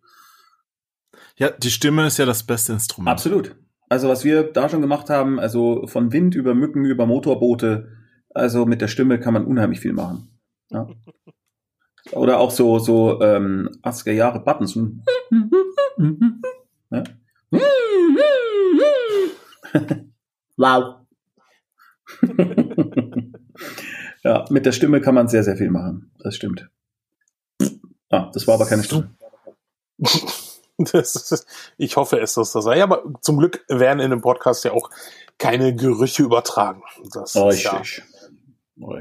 Ja, die Stimme ist ja das beste Instrument. Absolut. Also was wir da schon gemacht haben, also von Wind über Mücken über Motorboote, also mit der Stimme kann man unheimlich viel machen. Ja. Oder auch so, so ähm, 80er Jahre Buttons. Ja. wow. ja, mit der Stimme kann man sehr, sehr viel machen. Das stimmt. Ah, das war aber keine Stimme. Ist, ich hoffe es, dass das sei. Ja, aber zum Glück werden in dem Podcast ja auch keine Gerüche übertragen. Das Richtig. ist ja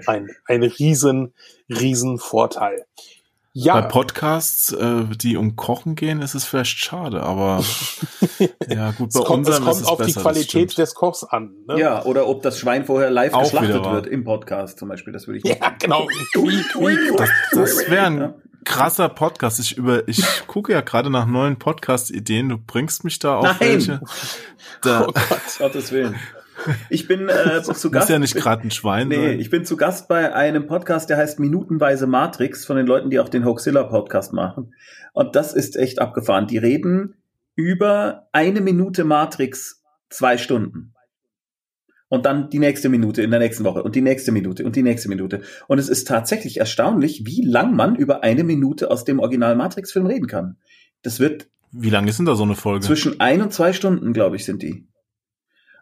ein, ein riesen, riesen Vorteil. Ja. Bei Podcasts, äh, die um Kochen gehen, ist es vielleicht schade, aber ja gut, bei es kommt, es kommt es auf besser, die Qualität des Kochs an. Ne? Ja, oder ob das Schwein vorher live Auch geschlachtet wird im Podcast zum Beispiel. Das würde ich. Ja, genau. das das wäre ein krasser Podcast. Ich über, ich gucke ja gerade nach neuen Podcast-Ideen. Du bringst mich da auf Nein. welche. Da, oh Gott, Gottes Willen. Ich bin äh, zu Gast. Ist ja nicht gerade ein Schwein. Nee, sein. ich bin zu Gast bei einem Podcast, der heißt Minutenweise Matrix von den Leuten, die auch den Hoaxilla Podcast machen. Und das ist echt abgefahren. Die reden über eine Minute Matrix zwei Stunden. Und dann die nächste Minute in der nächsten Woche und die nächste Minute und die nächste Minute. Und es ist tatsächlich erstaunlich, wie lang man über eine Minute aus dem Original Matrix-Film reden kann. Das wird. Wie lang ist denn da so eine Folge? Zwischen ein und zwei Stunden, glaube ich, sind die.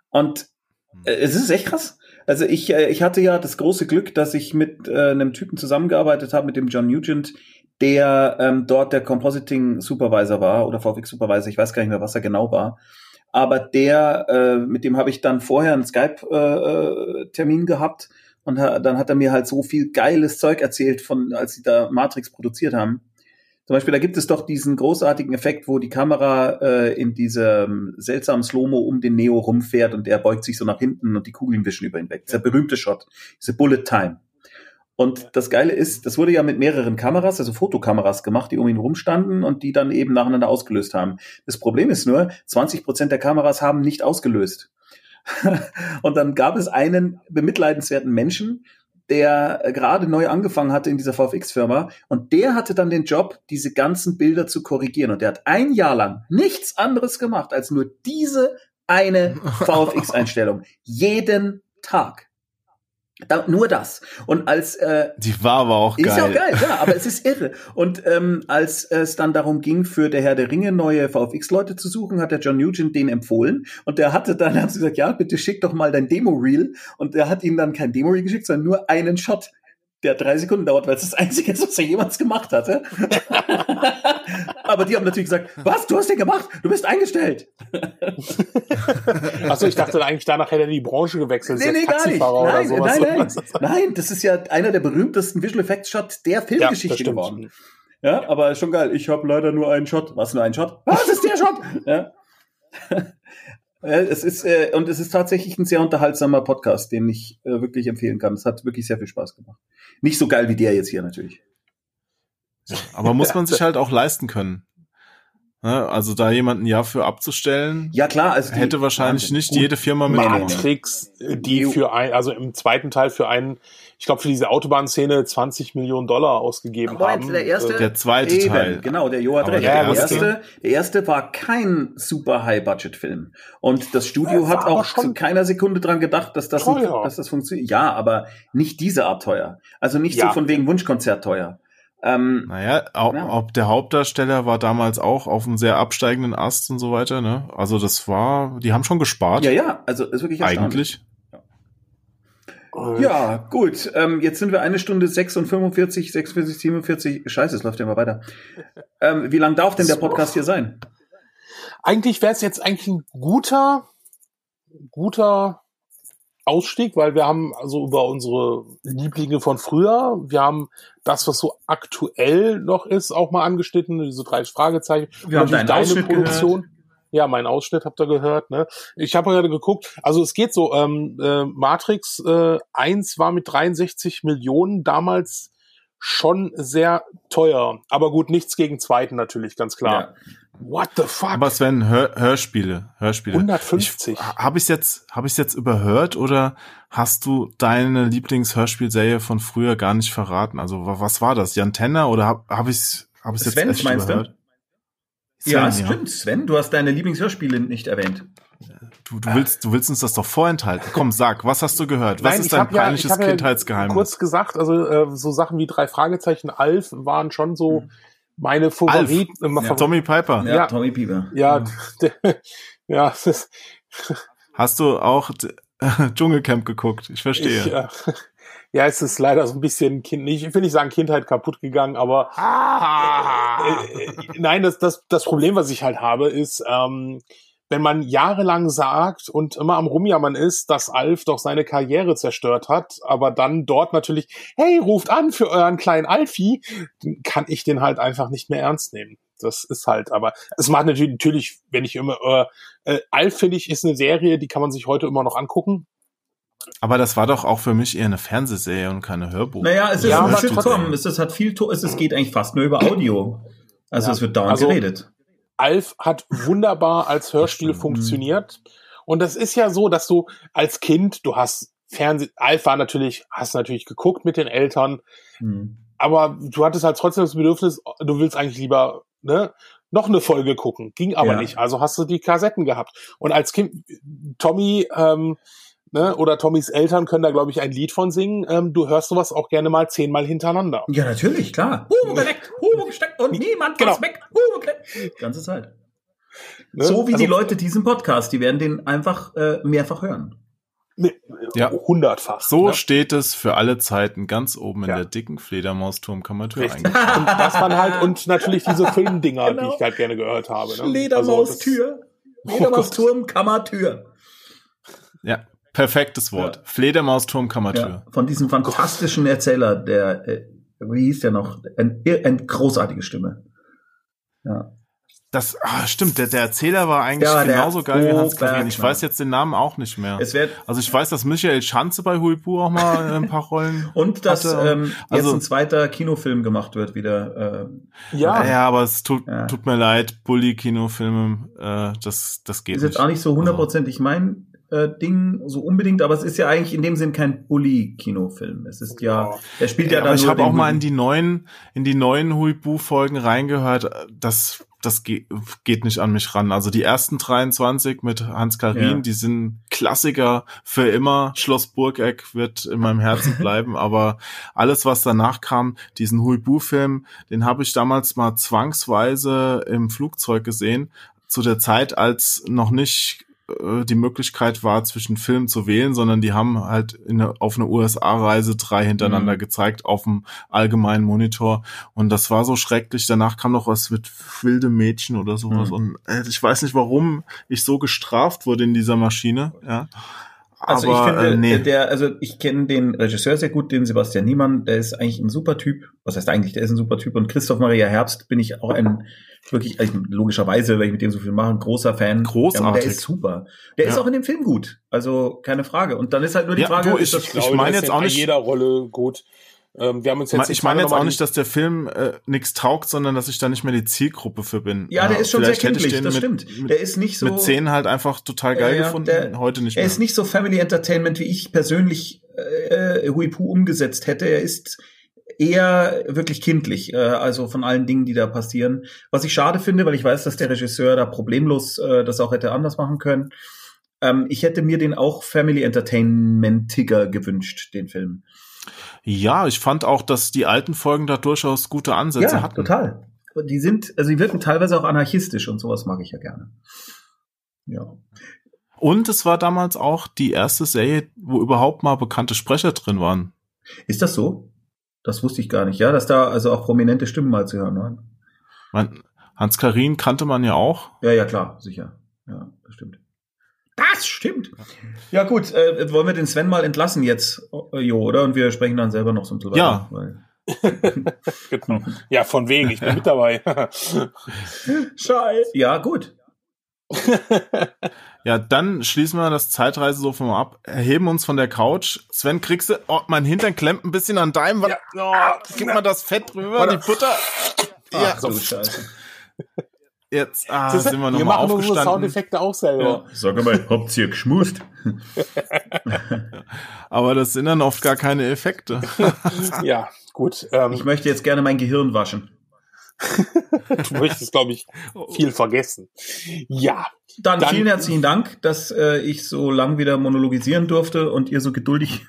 Und es ist echt krass. Also ich, äh, ich hatte ja das große Glück, dass ich mit äh, einem Typen zusammengearbeitet habe, mit dem John Nugent, der ähm, dort der Compositing Supervisor war oder VFX Supervisor, ich weiß gar nicht mehr, was er genau war. aber der, äh, mit dem habe ich dann vorher einen Skype-Termin äh, gehabt und ha dann hat er mir halt so viel geiles Zeug erzählt, von als sie da Matrix produziert haben. Zum Beispiel, da gibt es doch diesen großartigen Effekt, wo die Kamera äh, in diesem seltsamen Slow-Mo um den Neo rumfährt und der beugt sich so nach hinten und die Kugeln wischen über ihn weg. Dieser berühmte Shot, diese Bullet Time. Und das Geile ist, das wurde ja mit mehreren Kameras, also Fotokameras gemacht, die um ihn rumstanden und die dann eben nacheinander ausgelöst haben. Das Problem ist nur, 20 Prozent der Kameras haben nicht ausgelöst. und dann gab es einen bemitleidenswerten Menschen, der gerade neu angefangen hatte in dieser VFX-Firma und der hatte dann den Job, diese ganzen Bilder zu korrigieren. Und der hat ein Jahr lang nichts anderes gemacht, als nur diese eine VFX-Einstellung. Jeden Tag. Da, nur das. Und als äh, die war aber auch geil. Ist auch geil, ja, aber es ist irre. Und ähm, als es dann darum ging, für der Herr der Ringe neue VFX-Leute zu suchen, hat der John Nugent den empfohlen. Und der hatte dann, haben sie gesagt, ja, bitte schick doch mal dein Demo-Reel. Und der hat ihm dann kein Demo-Reel geschickt, sondern nur einen Shot der drei Sekunden dauert, weil es das Einzige ist, was er jemals gemacht hatte. Aber die haben natürlich gesagt, was, du hast den gemacht, du bist eingestellt. Achso, ich dachte eigentlich, danach hätte er die Branche gewechselt. Nee, nee, gar nicht. Nein, nein, nein, nein, das ist ja einer der berühmtesten Visual Effects Shots der Filmgeschichte ja, geworden. Ja, aber schon geil. Ich habe leider nur einen Shot. Was, nur einen Shot? Was ist der Shot? Ja. Es ist, äh, und es ist tatsächlich ein sehr unterhaltsamer Podcast, den ich äh, wirklich empfehlen kann. Es hat wirklich sehr viel Spaß gemacht. Nicht so geil wie der jetzt hier natürlich. Ja, aber muss man sich halt auch leisten können. Ne? Also da jemanden ja für abzustellen. Ja klar, also hätte wahrscheinlich Wahnsinn. nicht jede Firma mit Matrix, die für ein, also im zweiten Teil für einen, ich glaube für diese Autobahnszene 20 Millionen Dollar ausgegeben Aber haben. Der erste, der zweite eben, Teil. Genau, der Jo hat recht. Der, der, erste, der erste war kein super High-Budget-Film und das Studio hat auch zu keiner Sekunde dran gedacht, dass das, ein, dass das funktioniert. Ja, aber nicht diese Art teuer. Also nicht ja. so von wegen Wunschkonzert teuer. Ähm, naja, ob, ja. ob der Hauptdarsteller war damals auch auf einem sehr absteigenden Ast und so weiter, ne? Also das war, die haben schon gespart. Ja, ja, also ist wirklich Eigentlich. Ja, ja gut. Ähm, jetzt sind wir eine Stunde 6 und 45, 46, 47. Scheiße, es läuft ja immer weiter. Ähm, wie lang darf denn der Podcast hier sein? Eigentlich wäre es jetzt eigentlich ein guter, guter Ausstieg, weil wir haben also über unsere Lieblinge von früher, wir haben das, was so aktuell noch ist, auch mal angeschnitten, diese drei Fragezeichen. Wir haben deine Ausschnitt Produktion. Gehört. Ja, mein Ausschnitt habt ihr gehört. Ne? Ich habe gerade geguckt, also es geht so, ähm, äh, Matrix äh, 1 war mit 63 Millionen damals schon sehr teuer. Aber gut, nichts gegen zweiten natürlich, ganz klar. Ja. What the fuck? Aber Sven, Hör Hörspiele, Hörspiele. 150. Habe ich jetzt, habe ich jetzt überhört oder hast du deine Lieblingshörspielserie von früher gar nicht verraten? Also was war das? Jan Tenner oder habe hab ich hab ich jetzt Sven, echt meinst überhört? Du? Sven, ja, ja, stimmt. Sven, du hast deine Lieblingshörspiele nicht erwähnt. Du, du willst, du willst uns das doch vorenthalten. Komm, sag, was hast du gehört? Was Nein, ist dein peinliches ja, Kindheitsgeheimnis? Ja kurz gesagt, also äh, so Sachen wie drei Fragezeichen Alf waren schon so. Hm meine Favoriten. Alf. Ja, Tommy Piper. Ja, ja, Tommy Piper. Ja, ja. Das Hast du auch Dschungelcamp geguckt? Ich verstehe. Ich, ja. Ja, es ist leider so ein bisschen kind, ich will nicht sagen Kindheit kaputt gegangen, aber ah. äh, äh, nein, das, das, das Problem, was ich halt habe, ist, ähm, wenn man jahrelang sagt und immer am Rumjammern ist, dass Alf doch seine Karriere zerstört hat, aber dann dort natürlich, hey, ruft an für euren kleinen Alfie, dann kann ich den halt einfach nicht mehr ernst nehmen. Das ist halt, aber es macht natürlich, natürlich wenn ich immer, äh, äh, Alf finde ich, ist eine Serie, die kann man sich heute immer noch angucken. Aber das war doch auch für mich eher eine Fernsehserie und keine Hörbuch. Naja, es ist ja, ein Sitcom. Es, es hat viel, es, es geht eigentlich fast nur über Audio. Also ja. es wird dauernd also, geredet. Alf hat wunderbar als Hörspiel funktioniert. Und das ist ja so, dass du als Kind, du hast Fernseh, Alf war natürlich, hast natürlich geguckt mit den Eltern, mhm. aber du hattest halt trotzdem das Bedürfnis, du willst eigentlich lieber, ne, noch eine Folge gucken. Ging aber ja. nicht. Also hast du die Kassetten gehabt. Und als Kind, Tommy, ähm, ne, oder Tommys Eltern können da, glaube ich, ein Lied von singen. Ähm, du hörst sowas auch gerne mal zehnmal hintereinander. Ja, natürlich, klar. Hugo geweckt, Hugo gesteckt und niemand genau. was weg. Hugo geweckt. Ganze Zeit. Ne? So wie also, die Leute diesen Podcast, die werden den einfach äh, mehrfach hören. Ne, ja, hundertfach. So ne? steht es für alle Zeiten ganz oben in ja. der dicken Fledermausturmkammertür eingeschrieben. und das waren halt, und natürlich diese Filmdinger, genau. die ich halt gerne gehört habe. Ne? Fledermaustür. Also Fledermausturm, Kammer, Tür. Ja, perfektes Wort. Ja. Fledermausturm, Kammer, Tür. Ja, von diesem fantastischen Erzähler, der, äh, wie hieß der noch? Ein, eine großartige Stimme. Ja. Das ah, stimmt, der, der Erzähler war eigentlich ja, genauso geil wie Hans Karin. Ich weiß jetzt den Namen auch nicht mehr. Es wird also ich weiß, dass Michael Schanze bei Huibu auch mal ein paar Rollen Und dass ähm, also, jetzt ein zweiter Kinofilm gemacht wird wieder. Äh, ja. ja, aber es tut, ja. tut mir leid, Bully-Kinofilme, äh, das, das geht ist nicht. Ist jetzt auch nicht so hundertprozentig also. mein äh, Ding so unbedingt, aber es ist ja eigentlich in dem Sinn kein Bully-Kinofilm. Es ist ja, er spielt ja, ja dann. Ich habe auch mal in die neuen, in die neuen Huibu-Folgen reingehört. Das das ge geht nicht an mich ran. Also die ersten 23 mit Hans Karin, ja. die sind Klassiker für immer. Schloss Burgeck wird in meinem Herzen bleiben, aber alles, was danach kam, diesen Huibu-Film, den habe ich damals mal zwangsweise im Flugzeug gesehen, zu der Zeit, als noch nicht äh, die Möglichkeit war, zwischen Filmen zu wählen, sondern die haben halt in, auf eine USA-Reise drei hintereinander mhm. gezeigt auf dem allgemeinen Monitor. Und das war so schrecklich. Danach kam noch was mit wilde Mädchen oder sowas. Mhm. Und äh, ich weiß nicht, warum ich so gestraft wurde in dieser Maschine. Ja. Also Aber, ich finde, äh, nee. der, also ich kenne den Regisseur sehr gut, den Sebastian Niemann, der ist eigentlich ein super Typ. Was heißt eigentlich, der ist ein super Typ. Und Christoph Maria Herbst bin ich auch ein wirklich, also logischerweise, weil ich mit dem so viel mache, großer Fan. Großartig. Ja, der ist super. Der ja. ist auch in dem Film gut. Also keine Frage. Und dann ist halt nur die ja, Frage, du, ich, ich, ich meine jetzt auch nicht jeder Rolle gut. Ähm, wir haben uns jetzt ich meine jetzt auch nicht, dass der Film äh, nichts taugt, sondern dass ich da nicht mehr die Zielgruppe für bin. Ja, der ist schon Vielleicht sehr kindlich, das mit, stimmt. Der ist nicht so mit zehn halt einfach total geil ja, gefunden, der, heute nicht mehr. Er ist nicht so Family Entertainment, wie ich persönlich äh, Huipu umgesetzt hätte. Er ist eher wirklich kindlich, äh, also von allen Dingen, die da passieren. Was ich schade finde, weil ich weiß, dass der Regisseur da problemlos äh, das auch hätte anders machen können. Ähm, ich hätte mir den auch Family Entertainmentiger gewünscht, den Film. Ja, ich fand auch, dass die alten Folgen da durchaus gute Ansätze ja, hatten. total. Die sind, also die wirken teilweise auch anarchistisch und sowas mag ich ja gerne. Ja. Und es war damals auch die erste Serie, wo überhaupt mal bekannte Sprecher drin waren. Ist das so? Das wusste ich gar nicht. Ja, dass da also auch prominente Stimmen mal zu hören waren. Hans Karin kannte man ja auch. Ja, ja, klar, sicher. Ja, das stimmt. Das stimmt. Ja, gut, äh, wollen wir den Sven mal entlassen jetzt, äh, Jo, oder? Und wir sprechen dann selber noch so ein bisschen Ja. genau. Ja, von wegen, ich bin mit dabei. Scheiße. Ja, gut. ja, dann schließen wir das Zeitreisesofa mal ab, erheben uns von der Couch. Sven, kriegst du, oh, mein Hintern klemmt ein bisschen an deinem, ja. oh, gib mal das Fett rüber, die Butter. Ach, ja, so Scheiße. Jetzt ah, das sind wir nochmal aufgestanden. Wir machen unsere Soundeffekte auch selber. Ja. Sag mal, habt ihr geschmust? Aber das sind dann oft gar keine Effekte. ja, gut. Ähm, ich möchte jetzt gerne mein Gehirn waschen. du möchtest, glaube ich, viel vergessen. Ja. Dann, dann, vielen herzlichen Dank, dass äh, ich so lang wieder monologisieren durfte und ihr so geduldig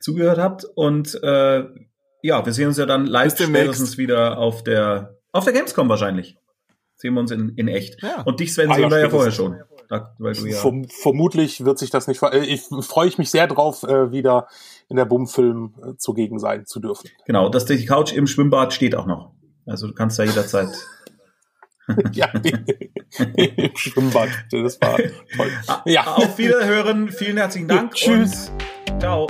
zugehört habt. Und äh, ja, wir sehen uns ja dann live spätestens wieder auf der auf der Gamescom wahrscheinlich sehen wir uns in, in echt. Ja. Und dich, Sven, ah, sehen wir ja vorher schon. Da, ja Verm vermutlich wird sich das nicht Ich freue ich mich sehr drauf, äh, wieder in der Bumfilm äh, zugegen sein zu dürfen. Genau, dass die Couch im Schwimmbad steht auch noch. Also du kannst da jederzeit. ja, im Schwimmbad. Das war toll. Ja. Auf Wiederhören. Vielen herzlichen Dank. Tschüss. ciao.